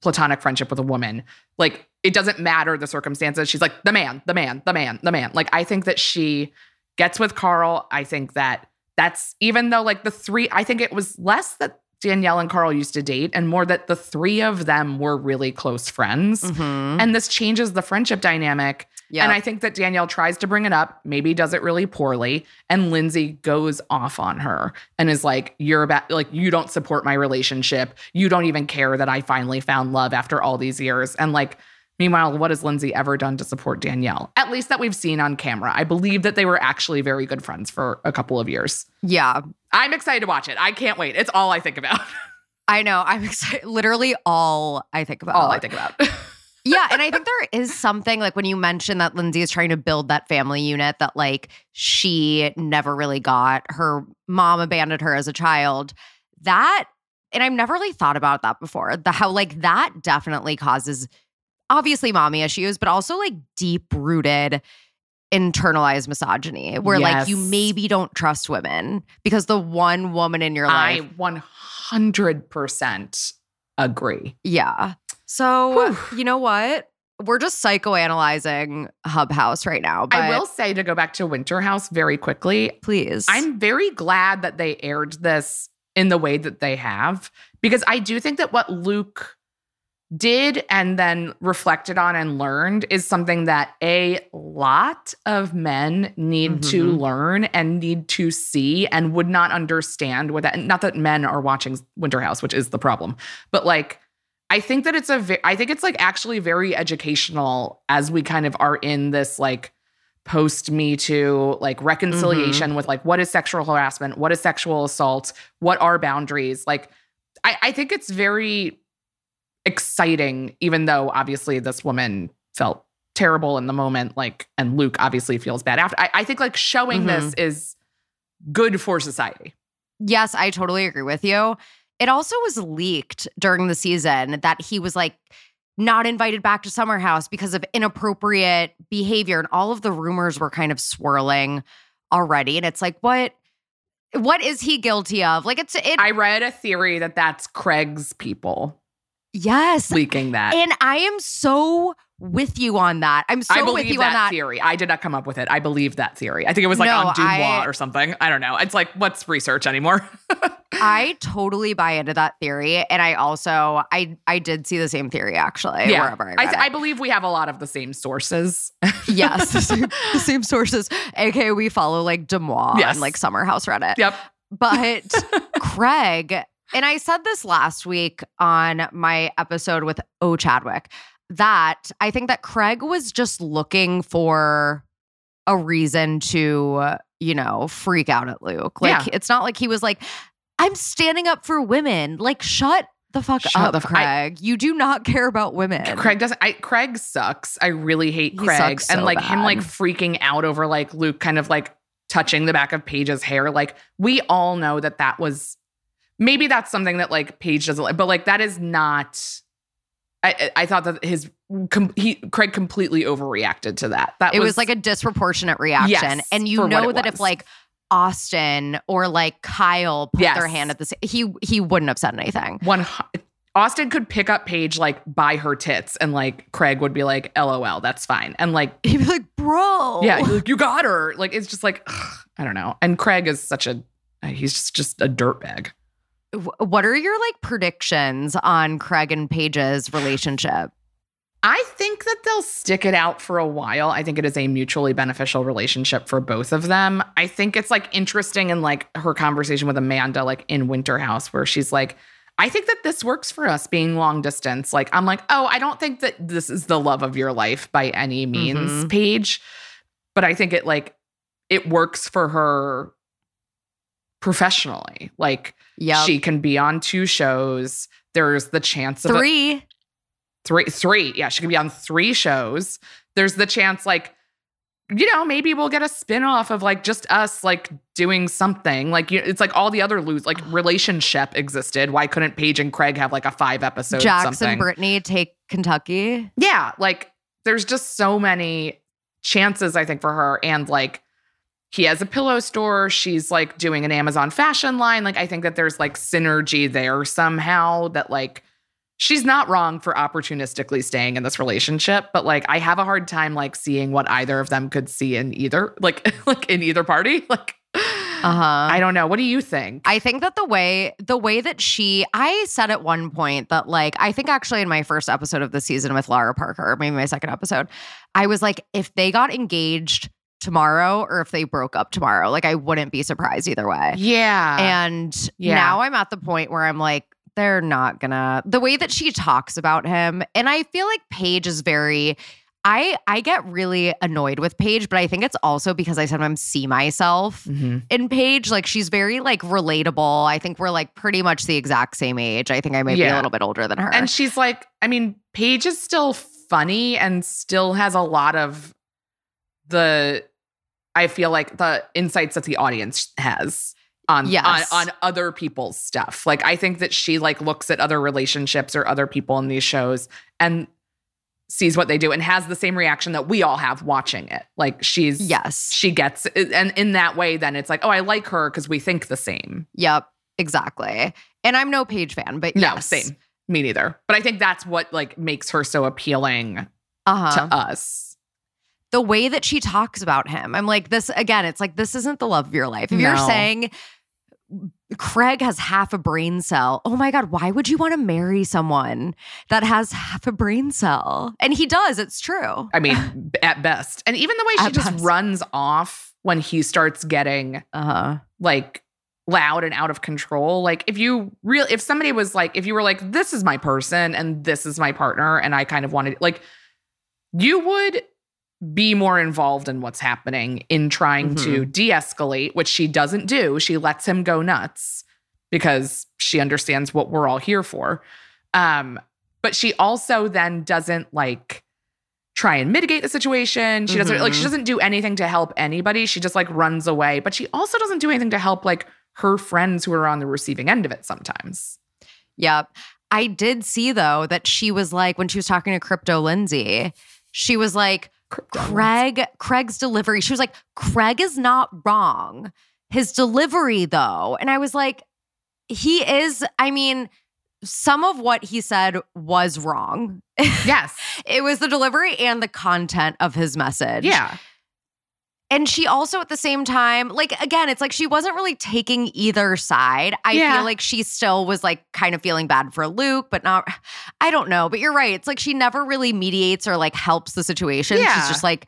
platonic friendship with a woman, like, it doesn't matter the circumstances. She's like, the man, the man, the man, the man. Like, I think that she gets with Carl. I think that that's even though, like, the three, I think it was less that Danielle and Carl used to date and more that the three of them were really close friends. Mhm. And this changes the friendship dynamic. And I think that Danielle tries to bring it up, maybe does it really poorly, and Lindsay goes off on her and is like, "You're about like you don't support my relationship. You don't even care that I finally found love after all these years." And like, meanwhile, what has Lindsay ever done to support Danielle? At least that we've seen on camera. I believe that they were actually very good friends for a couple of years. yeah. I'm excited to watch it. I can't wait. It's all I think about. I know. I'm excited. Literally all I think about. all I think about. yeah, and I think there is something like when you mentioned that Lindsay is trying to build that family unit that like she never really got. Her mom abandoned her as a child. That and I've never really thought about that before. The how like that definitely causes obviously mommy issues, but also like deep rooted internalized misogyny where like you maybe don't trust women because the one woman in your life I 100% agree. Yeah. So, Whew. you know what? We're just psychoanalyzing Hub House right now. But I will say to go back to Winter House very quickly, please. I'm very glad that they aired this in the way that they have because I do think that what Luke did and then reflected on and learned is something that a lot of men need to Mhm. learn and need to see and would not understand with that. Not that men are watching Winter House, which is the problem, but like I think that it's a ve- I think it's like actually very educational as we kind of are in this like post me too like reconciliation with like what is sexual harassment what is sexual assault what are boundaries like I, I think it's very exciting, even though obviously this woman felt terrible in the moment, like, and Luke obviously feels bad after. I, I think like showing Mhm. this is good for society. Yes, I totally agree with you. It also was leaked during the season that he was like not invited back to Summer House because of inappropriate behavior and all of the rumors were kind of swirling already and it's like what what is he guilty of? Like it's it I read a theory that that's Craig's people yes. leaking that. And I am so with you on that. I'm so I with believe you that, on that. theory. I did not come up with it. I believe that theory. I think it was like No, on Deuxmoi I- or something. I don't know. It's like what's research anymore? I totally buy into that theory, and I also I I did see the same theory actually. Yeah. wherever I, I, I believe we have a lot of the same sources. yes, the same, the same sources. Okay, we follow like Deuxmoi Yes. and like Summer House Reddit. yep. But Craig, and I said this last week on my episode with O Chadwick that I think that Craig was just looking for a reason to, you know, freak out at Luke. Like Yeah. it's not like he was like, I'm standing up for women. Like, shut the fuck Shut up, the f- I- Craig. you do not care about women. Craig doesn't. I Craig sucks. I really hate Craig sucks and so like him like freaking out over like Luke kind of like touching the back of Paige's hair. Like we all know that that was maybe that's something that like Paige doesn't like, but like that is not. I I thought that his com- he Craig completely overreacted to that. That it was, like a disproportionate reaction. Yes, and you know that if like Austin or like Kyle put their hand at the sa- he he wouldn't have said anything. one. Austin could pick up Paige like by her tits, and like Craig would be like, "LOL, that's fine," and like He'd be like, bro. Yeah, like, you got her. Like it's just like ugh, I don't know. And Craig is such a he's just just a dirtbag. What are your like predictions on Craig and Paige's relationship? I think that they'll stick it out for a while. I think it is a mutually beneficial relationship for both of them. I think it's like interesting in like her conversation with Amanda, like in Winter House, where she's like, I think that this works for us being long distance. Like, I'm like, oh, I don't think that this is the love of your life by any means, Mhm. Paige. But I think it like it works for her professionally. Like Yeah. she can be on two shows. There's the chance of a- Three. three three yeah she could be on three shows there's the chance like you know maybe we'll get a spin-off of like just us like doing something like you, it's like all the other lose like relationship existed why couldn't paige and craig have like a five episode Jackson something Brittany take Kentucky. yeah like there's just so many chances i think for her and like he has a pillow store. She's like doing an amazon fashion line. Like i think that there's like synergy there somehow that like she's not wrong for opportunistically staying in this relationship but like i have a hard time like seeing what either of them could see in either like like in either party. Like Uh-huh. i don't know. What do you think? I think that the way the way that she I said at one point that like I think actually in my first episode of the season with Laura Parker, maybe my second episode, I was like if they got engaged tomorrow or if they broke up tomorrow, like I wouldn't be surprised either way. yeah And Yeah. now I'm at the point where I'm like they're not gonna the way that she talks about him and I feel like Paige is very I I get really annoyed with Paige, but I think it's also because I sometimes see myself Mhm. in Paige. Like she's very like relatable. I think we're like pretty much the exact same age. I think I might be a little bit older than her. And she's like, I mean, Paige is still funny and still has a lot of the I feel like the insights that the audience has on Yes. on, on other people's stuff. Like I think that she like looks at other relationships or other people in these shows and sees what they do and has the same reaction that we all have watching it. Like she's yes. she gets and in that way then it's like, "Oh, I like her because we think the same." Yep. Exactly. And I'm no Paige fan, but No, yes. same. Me neither. But I think that's what like makes her so appealing Uh-huh. to us. The way that she talks about him. I'm like, this again, it's like this isn't the love of your life. If you're saying Craig has half a brain cell, oh my God, why would you want to marry someone that has half a brain cell? And he does, it's true. I mean, at best. And even the way she At just best. runs off when he starts getting Uh-huh. like loud and out of control. Like if you real if somebody was like if you were like this is my person and this is my partner and I kind of wanted like you would be more involved in what's happening in trying to de-escalate, which she doesn't do. She lets him go nuts. because she understands what we're all here for. Um, but she also then doesn't like try and mitigate the situation. She doesn't like she Mhm. doesn't do anything to help anybody. She just like runs away. But she also doesn't do anything to help like her friends who are on the receiving end of it sometimes. Yep. I did see though that she was like when she was talking to Crypto Lindsay, she was like Craig Craig's delivery. She was like Craig is not wrong. His delivery though. And I was like he is I mean some of what he said was wrong. Yes. It was the delivery and the content of his message. yeah. And she also at the same time, like again, it's like she wasn't really taking either side. I Yeah. feel like she still was like kind of feeling bad for Luke, but not I don't know. But you're right. It's like she never really mediates or like helps the situation. Yeah. She's just like,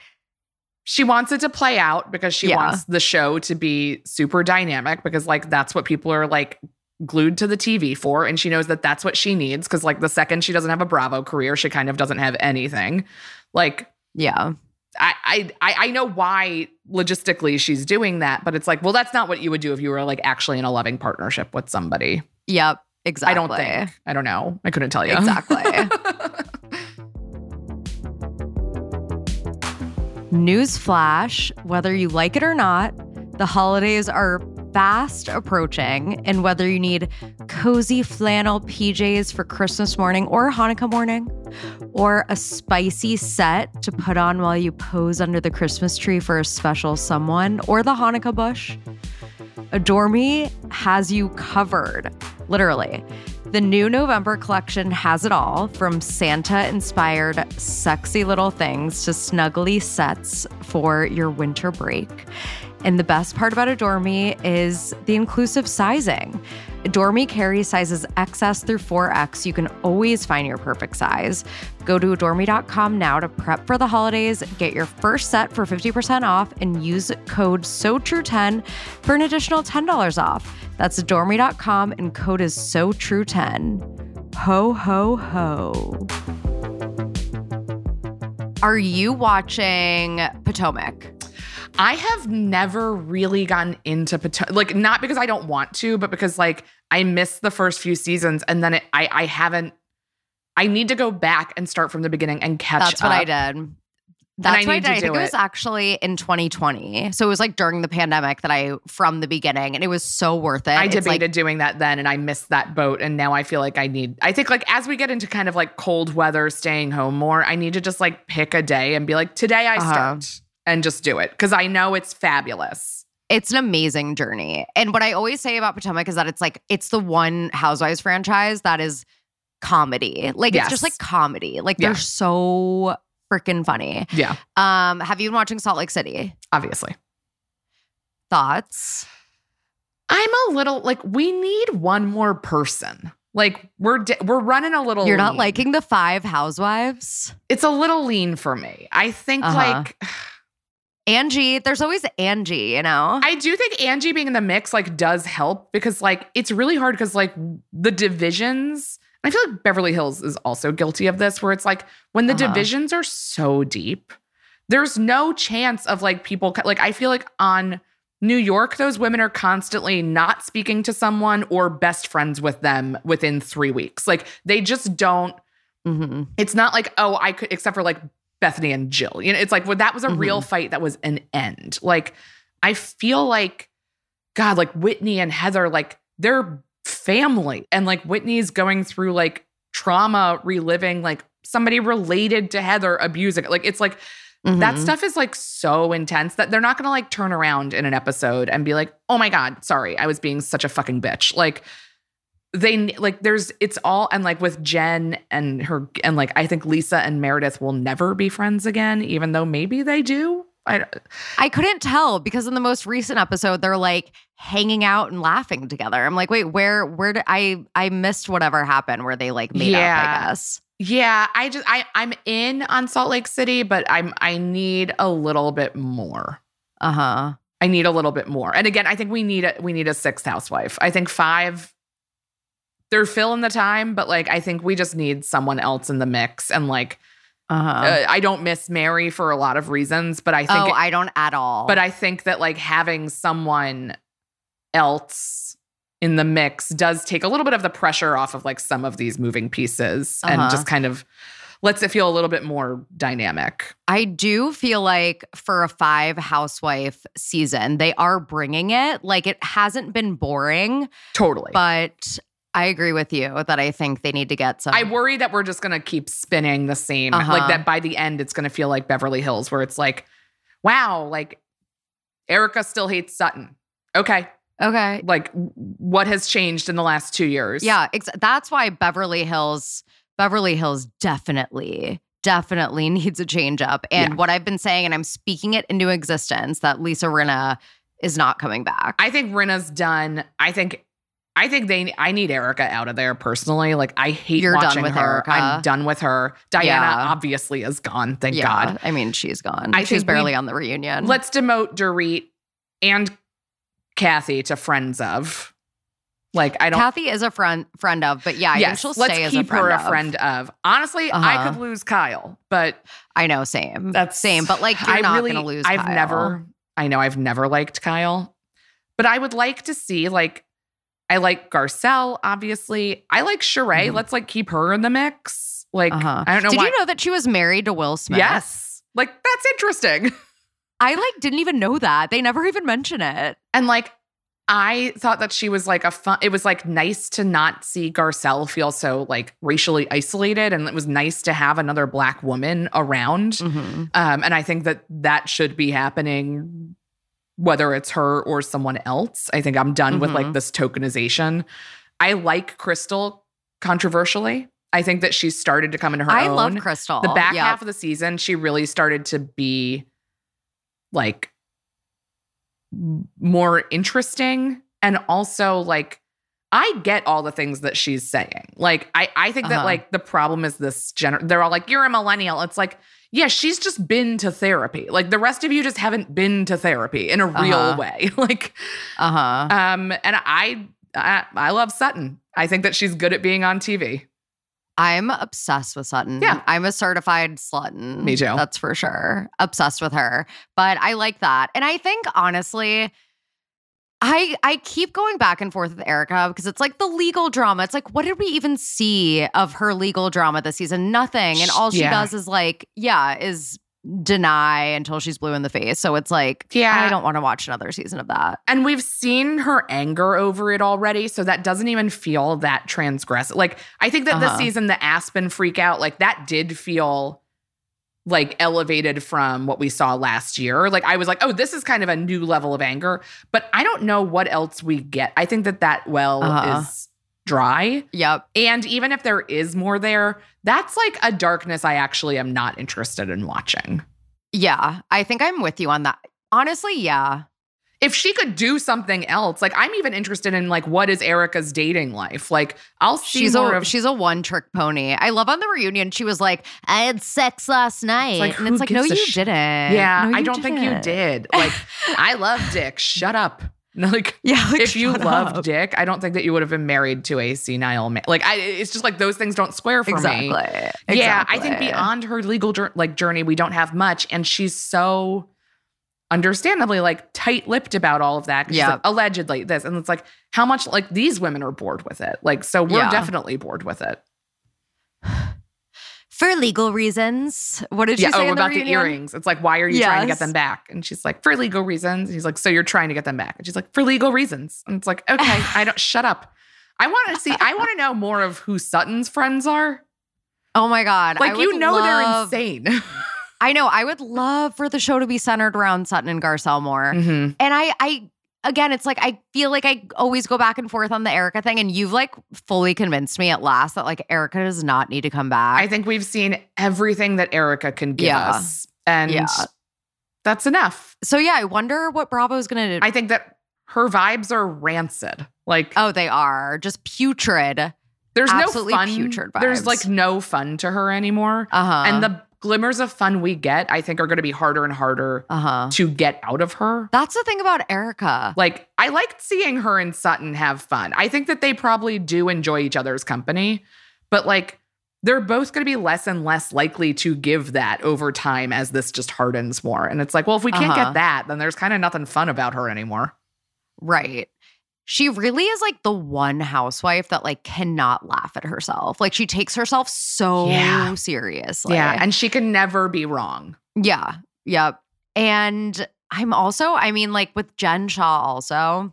She wants it to play out because she Yeah. wants the show to be super dynamic because like that's what people are like glued to the TV for and she knows that that's what she needs because like the second she doesn't have a Bravo career, she kind of doesn't have anything. Like yeah. I, I I know why logistically she's doing that, but it's like, well, that's not what you would do if you were like actually in a loving partnership with somebody. Yep. Exactly. I don't think. I don't know. I couldn't tell you. Exactly. Newsflash whether you like it or not, the holidays are fast approaching. And whether you need cozy flannel PJs for Christmas morning or Hanukkah morning, or a spicy set to put on while you pose under the Christmas tree for a special someone or the Hanukkah bush, Adore Me has you covered. Literally. The new November collection has it all from Santa inspired sexy little things to snuggly sets for your winter break. And the best part about Adore Me is the inclusive sizing. Adore Me carries sizes XS through 4X. You can always find your perfect size. Go to adoreme.com now to prep for the holidays, get your first set for 50% off, and use code SOTRUE10 for an additional $10 off. That's adoreme.com and code is SOTRUE10. Ho, ho, ho. Are you watching Potomac? I have never really gotten into Potomac, like not because I don't want to, but because like I missed the first few seasons and then it, I I haven't. I need to go back and start from the beginning and catch That's what I did. That's I what I did. I think do it was actually in 2020. So it was like during the pandemic that I from the beginning, and it was so worth it. I debated like, doing that then and I missed that boat. And now I feel like I need, I think like as we get into kind of like cold weather, staying home more, I need to just like pick a day and be like, today I Uh-huh. start and just do it. Cause I know it's fabulous. it's an amazing journey. And what I always say about Potomac is that it's like it's the one Housewives franchise that is comedy. Like it's just like comedy. Like Yeah. they're so freaking funny. Yeah, Um, have you been watching Salt Lake City? obviously. Thoughts? I'm a little like, we need one more person. Like we're di- we're running a little. You're not lean. liking the five housewives? It's a little lean for me. I think Uh-huh. like Angie, there's always Angie, you know? I do think Angie being in the mix like does help because like it's really hard because like the divisions. I feel like Beverly Hills is also guilty of this, where it's like when the Uh-huh. divisions are so deep, there's no chance of like people like I feel like on New York, those women are constantly not speaking to someone or best friends with them within three weeks. Like they just don't hmm it's not like oh i could except for like bethenny and jill you know it's like well that was a real fight that was an end like i feel like god like whitney and heather like they're family and like whitney's going through like trauma reliving like somebody related to heather abusing it. like it's like that Mhm. stuff is like so intense that they're not gonna like turn around in an episode and be like, oh my God, sorry, I was being such a fucking bitch. Like, they like there's it's all and like with Jen and her and like I think Lisa and Meredith will never be friends again, even though maybe they do. I I couldn't tell because in the most recent episode they're like hanging out and laughing together. I'm like, wait, where where did I I missed whatever happened where they like made up, Yeah. I guess. yeah, I just I I'm in on Salt Lake City, but I'm I need a little bit more. Uh-huh. I need a little bit more. And again, I think we need a we need a sixth housewife. I think five they're filling the time, but like I think we just need someone else in the mix. And like Uh-huh. uh, I don't miss Mary for a lot of reasons, but I think oh, it- I don't at all. but I think that like having someone else in the mix does take a little bit of the pressure off of like some of these moving pieces and Uh-huh. just kind of lets it feel a little bit more dynamic. I do feel like for a five housewife season, they are bringing it. Like it hasn't been boring, Totally. but I agree with you that I think they need to get some. I worry that we're just going to keep spinning the same. Uh-huh. Like that by the end, it's going to feel like Beverly Hills, where it's like, wow, like Erika still hates Sutton. Okay. okay. Like what has changed in the last two years? Yeah, ex- that's why Beverly Hills, Beverly Hills definitely, definitely needs a change up. And Yeah. what I've been saying, and I'm speaking it into existence, that Lisa Rinna is not coming back. I think Rinna's done. I think. I think they. I need Erika out of there personally. Like I hate You're done watching with her. Erika. I'm done with her. Diana Yeah. obviously is gone. Thank yeah, God. I mean, she's gone. I she's think we- barely on the reunion. Let's demote Dorit and Kathy to friends of. Like I don't. Kathy is a friend friend of, but yeah, I yes, she'll let's stay as keep a friend her of. a friend of. Honestly, I Uh-huh. could lose Kyle, but I know, same. that's same, but like you're I not really, gonna lose. I've Kyle. never. I know I've never liked Kyle, but I would like to see like. I like Garcelle, obviously. I like Sheree. Mhm. Let's like keep her in the mix. Like Uh-huh. I don't know Did why. you know that she was married to Will Smith? yes, like that's interesting. I like didn't even know that. They never even mention it. And like, I thought that she was like a fun, it was like nice to not see Garcelle feel so like racially isolated. And it was nice to have another black woman around. Mhm. Um, and I think that that should be happening, whether it's her or someone else. I think I'm done with like Mhm. this tokenization. I like Crystal controversially. I think that she started to come into her I own love Crystal. the back Yep. half of the season, she really started to be like more interesting and also like I get all the things that she's saying. Like I I think that Uh-huh. like the problem is this gener they're all like you're a millennial. It's like yeah, she's just been to therapy. Like the rest of you just haven't been to therapy in a real Uh-huh. way. like Uh huh. um and I, I I love Sutton. I think that she's good at being on TV. I'm obsessed with Sutton. Yeah. I'm a certified slutton. Me too. That's for sure. Obsessed with her. But I like that. And I think honestly, I I keep going back and forth with Erika because it's like the legal drama. It's like, what did we even see of her legal drama this season? Nothing. And all she Yeah. does is like, yeah, is deny until she's blue in the face. So it's like, Yeah. I don't want to watch another season of that. And we've seen her anger over it already. So that doesn't even feel that transgressive. Like, I think that this Uh-huh. season, the Aspen freak out, like that did feel like elevated from what we saw last year. Like, I was like, oh, this is kind of a new level of anger. But I don't know what else we get. I think that that well Uh-huh. is dry. Yep. And even if there is more there, that's like a darkness I actually am not interested in watching. Yeah. I think I'm with you on that. Honestly, yeah. If she could do something else, like I'm even interested in like what is Erika's dating life? Like I'll see She's more a of she's a one trick pony. I love on the reunion. She was like, "I had sex last night," like, and it's like, "No, you sh- didn't." yeah. No, I don't think you didn't." Like I love Dick. Shut up. Like Yeah, like, if you up. Dick, I don't think that you would have been married to a senile man. Like I, it's just like those things don't square for exactly. me. Yeah, I think beyond her legal like journey, we don't have much, and she's so understandably like tight-lipped about all of that Yeah. like, allegedly this, and it's like how much like these women are bored with it. Like, so we're Yeah. definitely bored with it. for legal reasons. What did yeah. she say Oh, in the about the reunion? earrings. It's like, why are you trying to get them back? And she's like, for legal reasons. He's like, so you're trying to get them back? And she's like, for legal reasons. And it's like, okay, I don't. Shut up. I want to see. I want to know more of who Sutton's friends are. Oh my god! I Like, you know, love- they're insane. I know. I would love for the show to be centered around Sutton and Garcelle more. Mhm. And I, I again, it's like I feel like I always go back and forth on the Erika thing, and you've like fully convinced me at last that like Erika does not need to come back. I think we've seen everything that Erika can give Yeah. us. And Yeah. that's enough. so yeah, I wonder what Bravo's gonna do. I think that her vibes are rancid. Like oh, they are just putrid. there's absolutely no fun. putrid There's like no fun to her anymore. Uh huh. and the glimmers of fun we get, I think, are going to be harder and harder uh huh. to get out of her. That's the thing about Erika. Like, I liked seeing her and Sutton have fun. I think that they probably do enjoy each other's company, but like, they're both going to be less and less likely to give that over time as this just hardens more. And it's like, well, if we can't Uh-huh. get that, then there's kind of nothing fun about her anymore. Right. She really is like the one housewife that like cannot laugh at herself. Like she takes herself so Yeah. seriously. yeah, and she can never be wrong. Yeah. Yep. And I'm also, I mean, like with Jen Shah, also,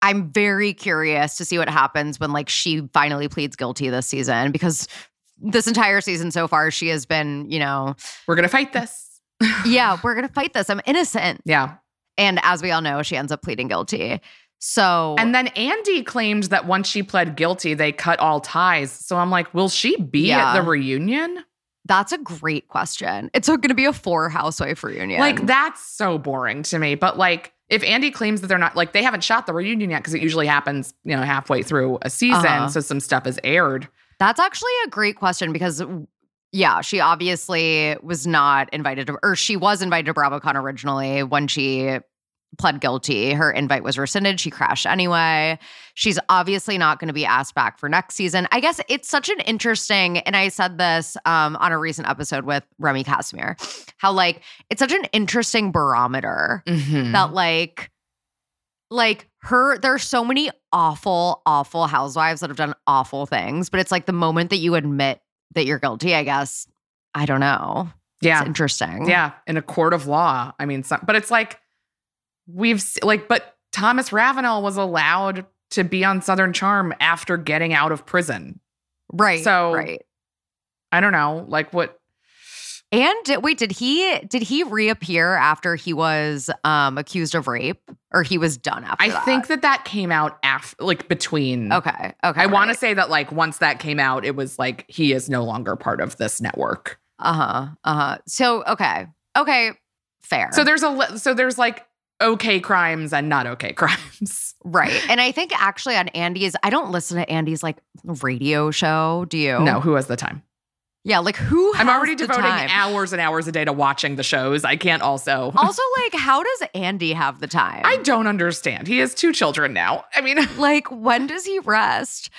I'm very curious to see what happens when like she finally pleads guilty this season because this entire season so far, she has been, you know, We're gonna fight this. yeah, we're going to fight this. I'm innocent. Yeah. And as we all know, she ends up pleading guilty. So, And then Andy claimed that once she pled guilty, they cut all ties. So I'm like, will she be Yeah. at the reunion? that's a great question. It's going to be a four housewife reunion. Like, that's so boring to me. But like, if Andy claims that they're not, like, they haven't shot the reunion yet because it usually happens, you know, halfway through a season. Uh-huh. So some stuff is aired. That's actually a great question because, yeah, she obviously was not invited to, or she was invited to BravoCon originally when she pled guilty. Her invite was rescinded. She crashed anyway. She's obviously not going to be asked back for next season. I guess it's such an interesting, and I said this um, on a recent episode with Remy Casimir, how like it's such an interesting barometer Mhm. that like like her there's so many awful awful housewives that have done awful things but it's like the moment that you admit that you're guilty i guess i don't know yeah. it's interesting Yeah. In a court of law. I mean, some, but it's like, we've, like, but Thomas Ravenel was allowed to be on Southern Charm after getting out of prison. right So- right I don't know. Like, what? and wait did he did he reappear after he was um accused of rape or he was done after I that? think that that came out after, like, between. okay okay I want to say that, like, once that came out, it was like he is no longer part of this network. uh-huh uh-huh so okay okay fair So there's a, so there's like okay crimes and not okay crimes. right and i think actually on andy's i don't listen to andy's like radio show do you No, who has the time? Yeah, like who? I'm already devoting time? hours and hours a day to watching the shows. I can't also. Also, like, how does Andy have the time? I don't understand. He has two children now. I mean, like, when does he rest?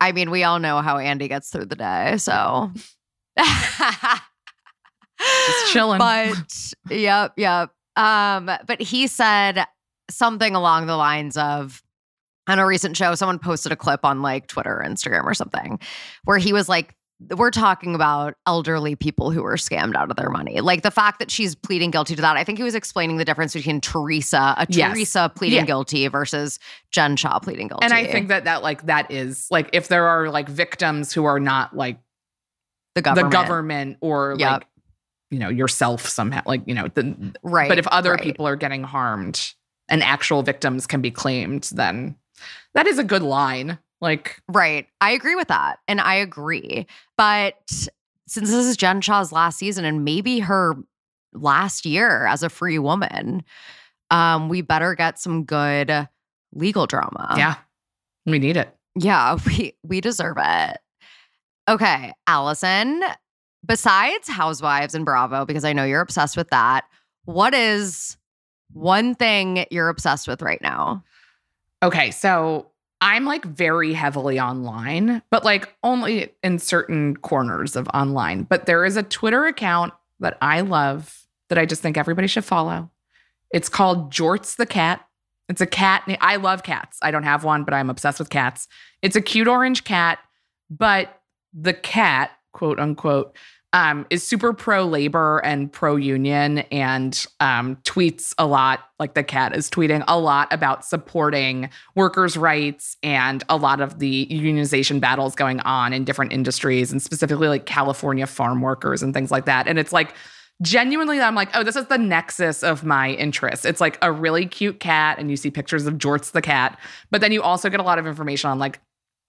I mean, we all know how Andy gets through the day, so Just chilling. But yep, yep. Um, but he said something along the lines of on a recent show, someone posted a clip on like Twitter or Instagram or something where he was like, we're talking about elderly people who were scammed out of their money. Like the fact that she's pleading guilty to that. I think he was explaining the difference between Teresa, a Yes. Teresa pleading Yeah. guilty versus Jen Shah pleading guilty. and I think that that like that is like if there are like victims who are not like the government. the government or Yep. like you know yourself somehow like you know the Right. but if other right. people are getting harmed and actual victims can be claimed then that is a good line like Right. I agree with that. And I agree. But since this is Jen Shah's last season and maybe her last year as a free woman, um, we better get some good legal drama. yeah we need it Yeah, we we deserve it. Okay, Alison, besides Housewives and Bravo, because I know you're obsessed with that, what is one thing you're obsessed with right now? Okay, so I'm like very heavily online, but like only in certain corners of online. But there is a Twitter account that I love that I just think everybody should follow. It's called Jorts the Cat. It's a cat. I love cats. I don't have one, but I'm obsessed with cats. It's a cute orange cat, but the cat, quote unquote, um, is super pro labor and pro union and um, tweets a lot. Like the cat is tweeting a lot about supporting workers' rights and a lot of the unionization battles going on in different industries and specifically like California farm workers and things like that. And it's like genuinely, I'm like, oh, this is the nexus of my interest. It's like a really cute cat, and you see pictures of Jorts the cat, but then you also get a lot of information on like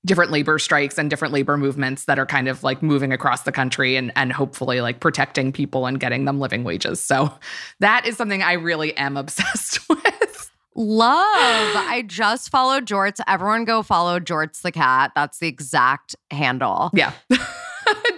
different labor strikes and different labor movements that are kind of like moving across the country and and hopefully like protecting people and getting them living wages. So that is something I really am obsessed with. Love. I just followed Jorts. Everyone go follow Jorts the cat. That's the exact handle. Yeah.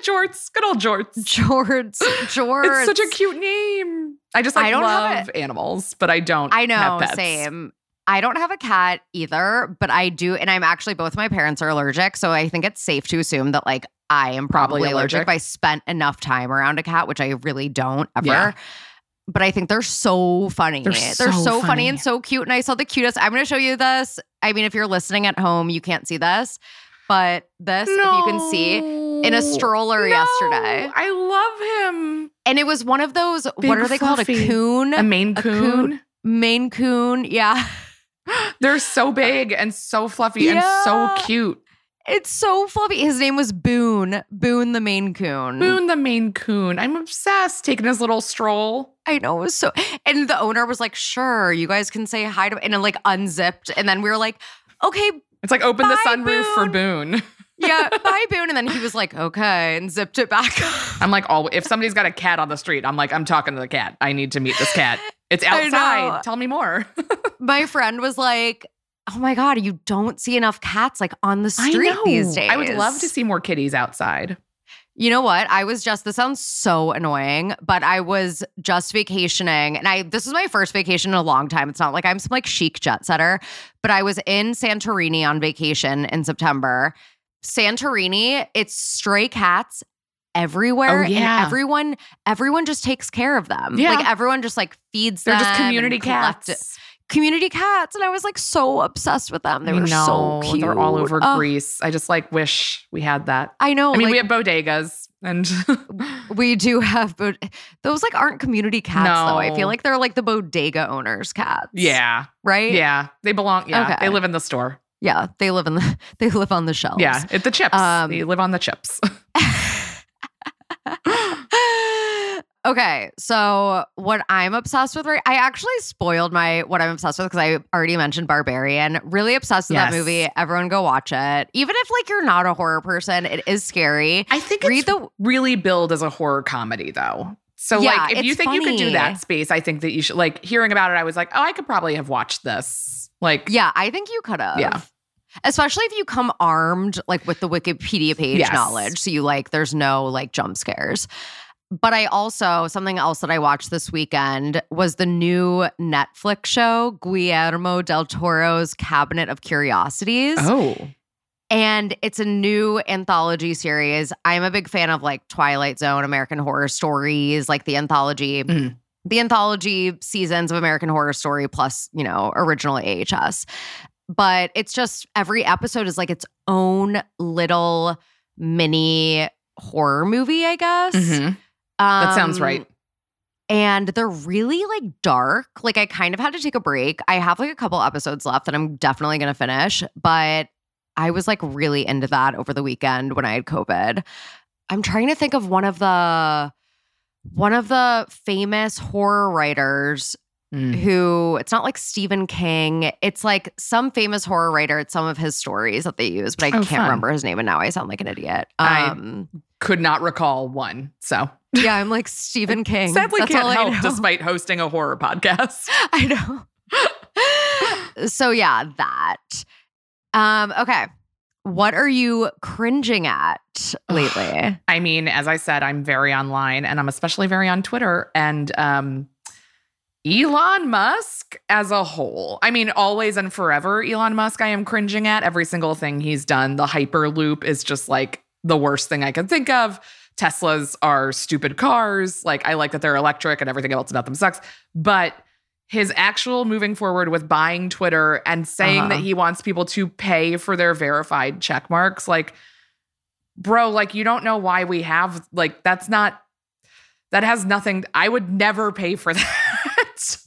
Jorts, good old Jorts. Jorts. Jorts. It's such a cute name. I just like I don't love animals, but I don't. I know, have pets. same. I don't have a cat either, but I do, and I'm actually both my parents are allergic, so I think it's safe to assume that like I am probably, Probably allergic. allergic. if I spent enough time around a cat, which I really don't ever. Yeah. but I think they're so funny. They're They're, so so, funny. funny. and so cute. And I saw the cutest. I'm going to show you this. I mean, if you're listening at home, you can't see this, but this, if you can see, in a stroller No, yesterday. I love him. and it was one of those. Big, what are they called? A coon, A Maine A Coon. coon. Maine Coon. Yeah, They're so uh, big and so fluffy and so cute. it's so fluffy. His name was Boone. Boone the Maine Coon. Boone the Maine Coon. I'm obsessed. Taking his little stroll. I know it was so. And the owner was like, "Sure, you guys can say hi to," and it like unzipped, and then we were like, "Okay, It's like open the Bye, sunroof for Boone. yeah, bye, Boone," and then he was like, "Okay," and zipped it back. I'm like, oh, if somebody's got a cat on the street, I'm like, I'm talking to the cat. I need to meet this cat. It's outside. Tell me more. My friend was like, "Oh my god, you don't see enough cats like on the street these days." I would love to see more kitties outside. You know what? I was just this sounds so annoying, but I was just vacationing and I this is my first vacation in a long time. It's not like I'm some like chic jet setter, but I was in Santorini on vacation in September. Santorini, it's stray cats everywhere Oh, yeah. and everyone everyone just takes care of them. Yeah. Like everyone just like feeds them. They're just community cats. Community cats and I was like so obsessed with them. They I were so cute. They're all over Oh, Greece. I just like wish we had that. I know. I mean, like, we have bodegas and We do have, but those like aren't community cats though. I feel like they're like the bodega owners' cats. yeah, right. yeah, they belong. Yeah, Okay. they live in the store. yeah. They live in the they live on the shelves. Yeah, it's the chips. Um, they live on the chips. okay, so what I'm obsessed with, right? I actually spoiled my what I'm obsessed with because I already mentioned Barbarian. Really obsessed with Yes. that movie. Everyone go watch it. Even if like you're not a horror person, it is scary. I think Read it's the really billed as a horror comedy though. So Yeah, like if you think you could do that space, I think that you should like hearing about it, I was like, oh, I could probably have watched this. Like Yeah, I think you could have. Yeah. Especially if you come armed like with the Wikipedia page Yes. knowledge. So you like there's no like jump scares. But I also something else that I watched this weekend was the new Netflix show Guillermo del Toro's Cabinet of Curiosities. Oh. And it's a new anthology series. I'm a big fan of like Twilight Zone, American Horror Stories, like the anthology, Mhm. the anthology seasons of American Horror Story plus, you know, original AHS. But it's just every episode is like its own little mini horror movie, I guess. Mhm. That sounds right. Um, And they're really like dark. Like I kind of had to take a break. I have like a couple episodes left that I'm definitely going to finish, but I was like really into that over the weekend when I had COVID. I'm trying to think of one of the one of the famous horror writers Mm. who it's not like Stephen King. It's like some famous horror writer. It's some of his stories that they use, but I Oh, can't fun. remember his name. And now I sound like an idiot. I- Um, Could not recall one. So yeah, I'm like Stephen King. sadly That's can't all help despite hosting a horror podcast. I know. so yeah, that. Um, okay. What are you cringing at lately? I mean, as I said, I'm very online and I'm especially very on Twitter and um Elon Musk as a whole. I mean, always and forever, Elon Musk, I am cringing at every single thing he's done. The Hyperloop is just like the worst thing I can think of. Teslas are stupid cars. Like, I like that they're electric and everything else about them sucks. But his actual moving forward with buying Twitter and saying Uh-huh. that he wants people to pay for their verified check marks, like, bro, like, you don't know why we have, like, that's not, that has nothing, I would never pay for that.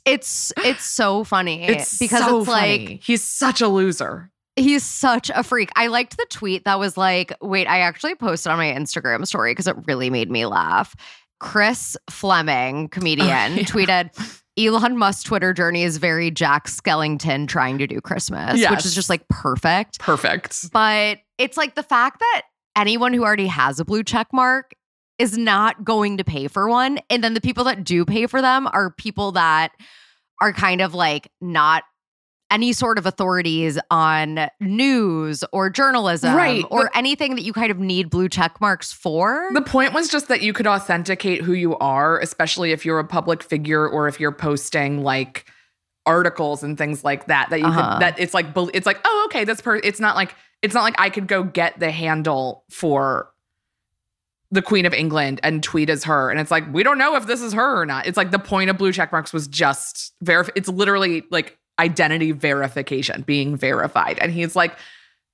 It's it's so funny. It's because so it's funny. like he's such a loser. he's such a freak. I liked the tweet that was like, wait, I actually posted on my Instagram story because it really made me laugh. Chris Fleming, oh, comedian, yeah. tweeted Elon Musk's Twitter journey is very Jack Skellington trying to do Christmas, which is just like perfect. Perfect. But it's like the fact that anyone who already has a blue check mark is not going to pay for one. And then the people that do pay for them are people that are kind of like not any sort of authorities on news or journalism Right, or but- anything that you kind of need blue check marks for. The point was just that you could authenticate who you are, especially if you're a public figure or if you're posting like articles and things like that. That you Uh-huh. could that it's like it's like oh okay this per it's not like it's not like I could go get the handle for the Queen of England and tweet as her. And it's like, we don't know if this is her or not. It's like the point of blue check marks was just verify. It's literally like identity verification, being verified. And he's like,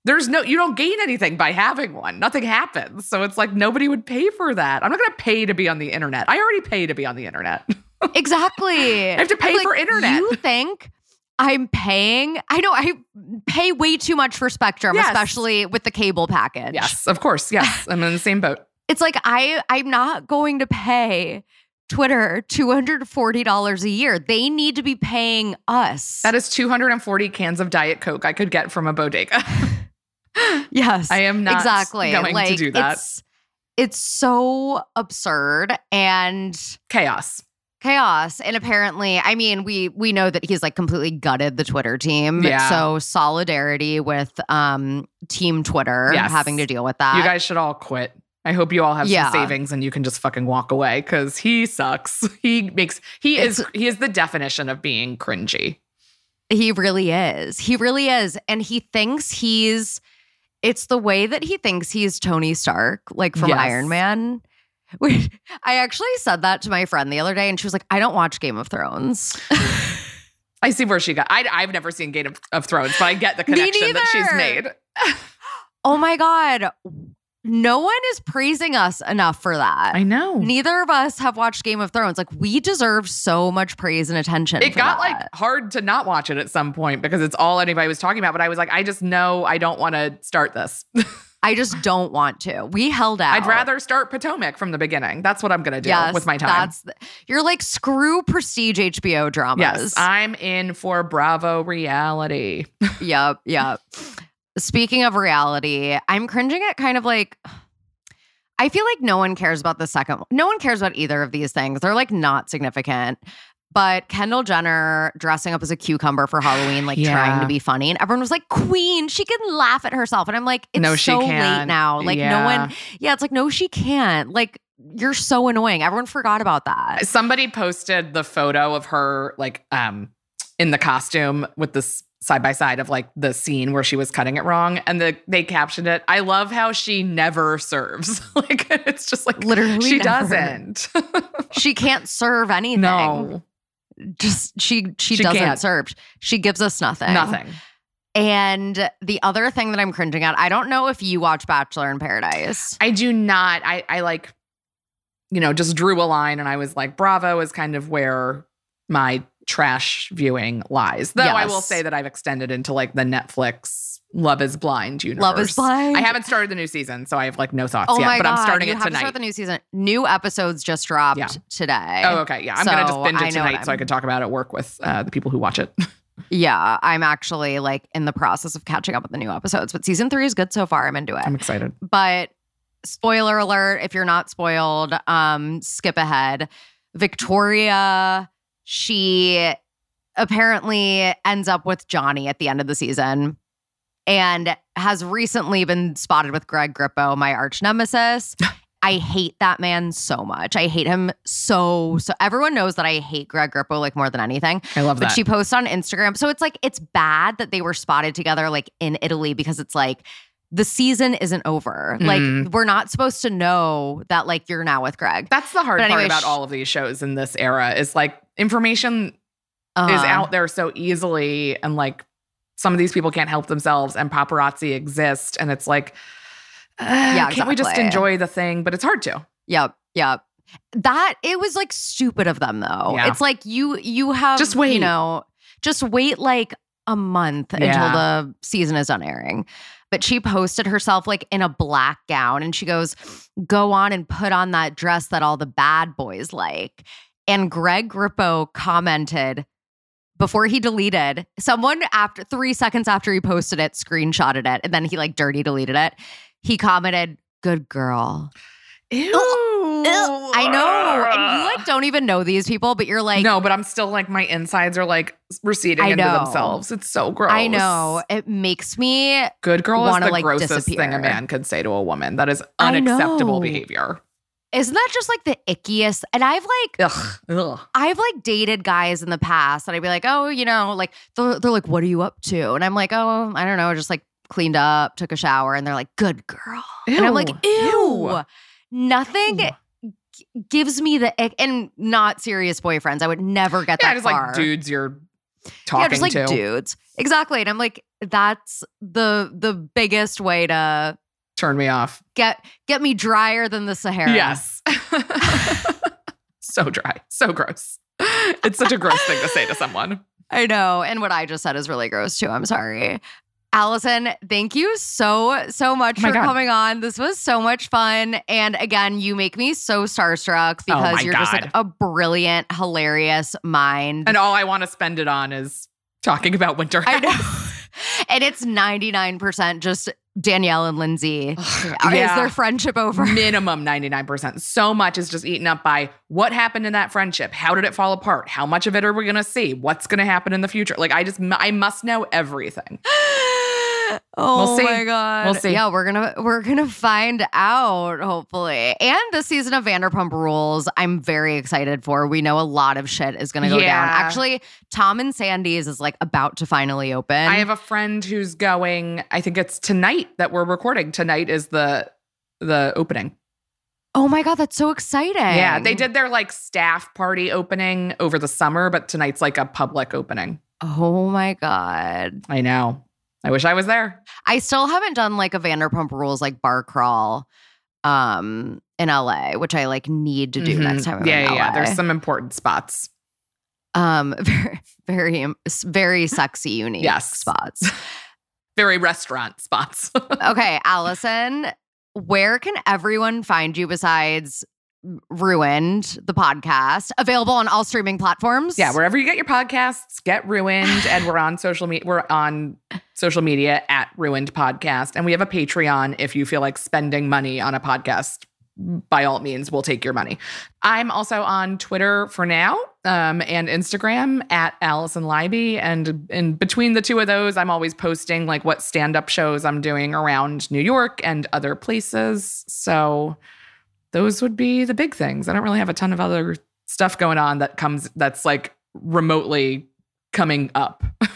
there's no, you don't gain anything by having one. Nothing happens. So it's like nobody would pay for that. I'm not going to pay to be on the internet. I already pay to be on the internet. Exactly. I have to pay I'm for internet. You think I'm paying? I know I pay way too much for Spectrum, Yes. especially with the cable package. yes, of course. Yes. I'm in the same boat. It's like I I'm not going to pay Twitter $240 a year. They need to be paying us. That is 240 cans of Diet Coke I could get from a bodega. yes. I am not exactly going like, to do that. It's, it's so absurd and Chaos. chaos and apparently i mean we we know that he's like completely gutted the twitter team Yeah. so solidarity with um team twitter Yes. having to deal with that you guys should all quit. I hope you all have Yeah. some savings and you can just fucking walk away because he sucks. He makes he is he is the definition of being cringy. he really is he really is and he thinks he's it's the way that he thinks he's tony stark like from Yes. iron man I actually said that to my friend the other day, and she was like, "I don't watch Game of Thrones." I see where she got. I, I've never seen Game of, of Thrones, but I get the connection that she's made. oh my god, no one is praising us enough for that. I know. Neither of us have watched Game of Thrones. Like we deserve so much praise and attention. It got that. like hard to not watch it at some point because it's all anybody was talking about. But I was like, I just know I don't want to start this. I just don't want to. We held out. I'd rather start Potomac from the beginning. That's what I'm gonna do yes, with my time. That's the- you're like screw prestige HBO dramas. yes, I'm in for Bravo reality. yep, yep. Speaking of reality, I'm cringing at kind of like I feel like no one cares about the second one. No one cares about either of these things. They're like not significant. But Kendall Jenner dressing up as a cucumber for Halloween, like Yeah. trying to be funny. And everyone was like, Queen, she can laugh at herself. And I'm like, it's No, she so late now. Like, no one, yeah, it's like, no, she can't. Like, you're so annoying. Everyone forgot about that. Somebody posted the photo of her like um in the costume with this side by side of like the scene where she was cutting it wrong and the they captioned it I love how she never serves like it's just like Literally she never. doesn't She can't serve anything. no Just she she, She doesn't can't. serve. She gives us nothing. nothing And the other thing that I'm cringing at, I don't know if you watch Bachelor in Paradise. I do not I I like you know just drew a line and I was like Bravo is kind of where my trash viewing lies though I will say that I've extended into like the Netflix Love is Blind universe Love is Blind. I haven't started the new season, so I have like no thoughts Oh yet. my but god! I'm starting you it have to tonight. start the new season. New episodes just dropped Yeah. today. oh, okay. Yeah, I'm gonna just binge it tonight so I can talk about it at work with uh, the people who watch it. Yeah, I'm actually like in the process of catching up with the new episodes, but season three is good so far. I'm into it. I'm excited. but spoiler alert if you're not spoiled um skip ahead victoria she apparently ends up with johnny at the end of the season and has recently been spotted with greg grippo my arch nemesis I hate that man so much. I hate him so so. Everyone knows that I hate Greg Grippo like more than anything. I love But that. she posts on Instagram. So it's like, it's bad that they were spotted together like in Italy because it's like the season isn't over. Mhm. Like, we're not supposed to know that like you're now with Greg. That's the hard anyway, part about sh- all of these shows in this era is like information is Uh, out there so easily, and like some of these people can't help themselves, and paparazzi exist, and it's like, uh, Yeah, can't we just enjoy the thing? But it's hard to. Yep. Yep. That it was like stupid of them though. Yeah. It's like you you have Just wait. you know, just wait like a month until the season is done airing. But she posted herself like in a black gown and she goes, Go on and put on that dress that all the bad boys like. And Greg Grippo commented before he deleted, someone after three seconds after he posted it, screenshotted it, and then he like dirty deleted it. He commented, Good girl. Ew. I know. And you like don't even know these people, but you're like, no, but I'm still like my insides are like receding into themselves. It's so gross. I know. It makes me Good girl is wanna, the like, grossest thing disappear. a man could say to a woman. That is unacceptable behavior. isn't that just like the ickiest? And I've like Ugh. Ugh. I've like dated guys in the past and I'd be like, oh, you know, like they're, they're like, what are you up to? And I'm like, oh, I don't know, just like cleaned up, took a shower, and they're like, good girl. And I'm like, Ew. ew. Nothing g- gives me the ick, and not serious boyfriends. I would never get Yeah, that just far. like dudes you're talking yeah, just like to. dudes. Exactly. And I'm like, that's the the biggest way to Turn me off. get get me drier than the Sahara. Yes. so dry. So gross. It's such a gross thing to say to someone. I know. And what I just said is really gross too. I'm sorry. Alison, thank you so, so much Oh for God. coming on. This was so much fun. And again, you make me so starstruck Oh because you're just like a brilliant, hilarious mind. And all I want to spend it on is talking about winter. I know. And it's 99% just Danielle and Lindsay. Is Yeah. their friendship over? Minimum 99%. So much is just eaten up by what happened in that friendship? How did it fall apart? How much of it are we going to see? What's going to happen in the future? Like, I just, I must know everything. Oh We'll see. my god. We'll see. Yeah, we're gonna we're gonna find out, hopefully. And the season of Vanderpump Rules, I'm very excited for. We know a lot of shit is gonna go down. Actually, Tom and Sandy's is like about to finally open. I have a friend who's going, I think it's tonight that we're recording. Tonight is the, the opening. oh my god, that's so exciting. Yeah, they did their like staff party opening over the summer, but tonight's like a public opening. Oh my god. I know. I wish I was there. I still haven't done like a Vanderpump Rules like bar crawl um in LA, which I like need to do Mhm. next time I'm yeah, in yeah, LA. yeah. There's some important spots. um very very very sexy unique Yes. spots. Very restaurant spots. okay, Alison, where can everyone find you besides Ruined, the podcast? Available on all streaming platforms. yeah, wherever you get your podcasts, get ruined. and we're on social media. We're on social media at Ruined Podcast. And we have a Patreon if you feel like spending money on a podcast. By all means, we'll take your money. I'm also on Twitter for now um, and Instagram at Alison Leiby. And in between the two of those, I'm always posting like what stand up shows I'm doing around New York and other places. So those would be the big things. I don't really have a ton of other stuff going on that comes that's like remotely coming up.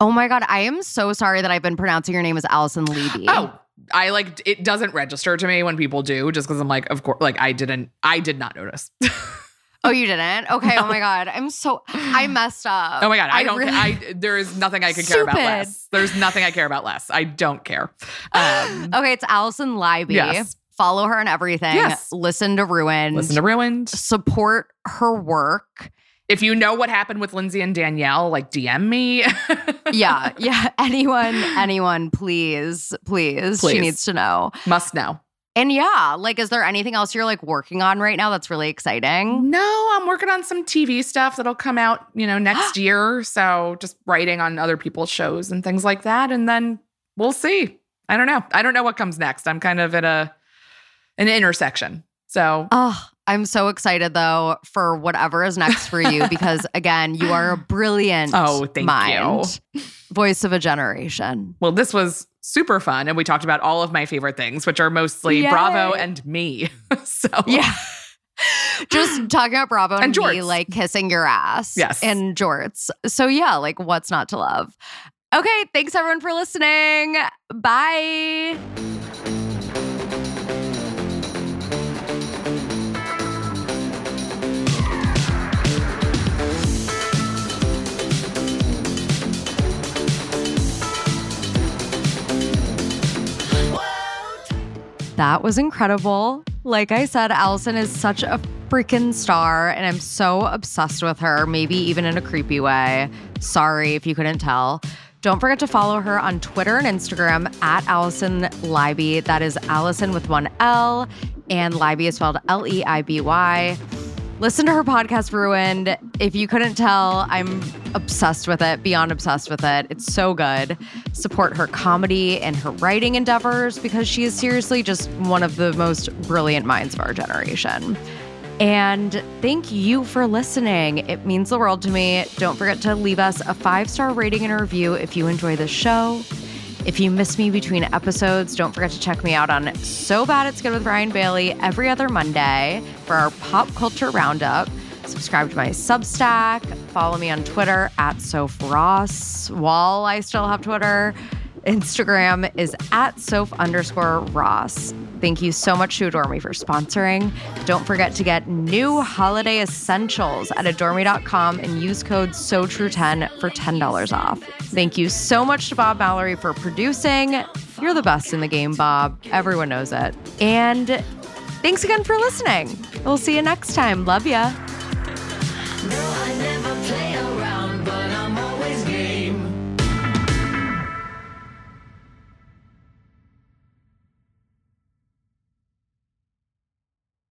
Oh my god, I am so sorry that I've been pronouncing your name as Alison Levy. Oh, I like it doesn't register to me when people do just because I'm like, of course, like I didn't, I did not notice. Oh, you didn't? Okay. Oh my god, I'm so I messed up. oh my god, I, don't. really- I there is nothing I could care about less. There's nothing I care about less. I don't care. Um, okay, it's Alison Leiby. Yes. Follow her on everything. Yes. Listen to Ruined. listen to ruined. support her work. If you know what happened with Lindsay and Danielle, like DM me. Yeah, yeah. Anyone, anyone, please, please. She needs to know. must know. And yeah, like, is there anything else you're like working on right now that's really exciting? No, I'm working on some TV stuff that'll come out, you know, next year. So just writing on other people's shows and things like that. And then we'll see. I don't know. I don't know what comes next. I'm kind of at a an intersection. So Oh, I'm so excited though for whatever is next for you because again, you are a brilliant Oh, thank mind. Voice of a generation. well, this was super fun. And we talked about all of my favorite things, which are mostly Yay. Bravo and me. so Yeah. Just talking about Bravo and, And me like kissing your ass. Yes. And jorts. So yeah, like what's not to love? Okay, thanks everyone for listening. Bye. That was incredible. Like I said, Alison is such a freaking star, and I'm so obsessed with her, maybe even in a creepy way. Sorry if you couldn't tell. Don't forget to follow her on Twitter and Instagram at Alison Leiby. That is Alison with one L, and Leiby is spelled L E I B Y. Listen to her podcast, Ruined. If you couldn't tell, I'm obsessed with it, beyond obsessed with it. It's so good. Support her comedy and her writing endeavors because she is seriously just one of the most brilliant minds of our generation. And thank you for listening. It means the world to me. Don't forget to leave us a five star rating and review if you enjoy the show. If you miss me between episodes, don't forget to check me out on So Bad It's Good with Ryan Bailey every other Monday for our pop culture roundup. Subscribe to my Substack. Follow me on Twitter at Soph Ross while I still have Twitter. Instagram is at Soph underscore Ross. Thank you so much to Adore Me for sponsoring. Don't forget to get new holiday essentials at adoreme.com and use code SOTRUE10 for $10 off. Thank you so much to Bob Mallory for producing. You're the best in the game, Bob. Everyone knows it. And thanks again for listening. We'll see you next time. Love ya.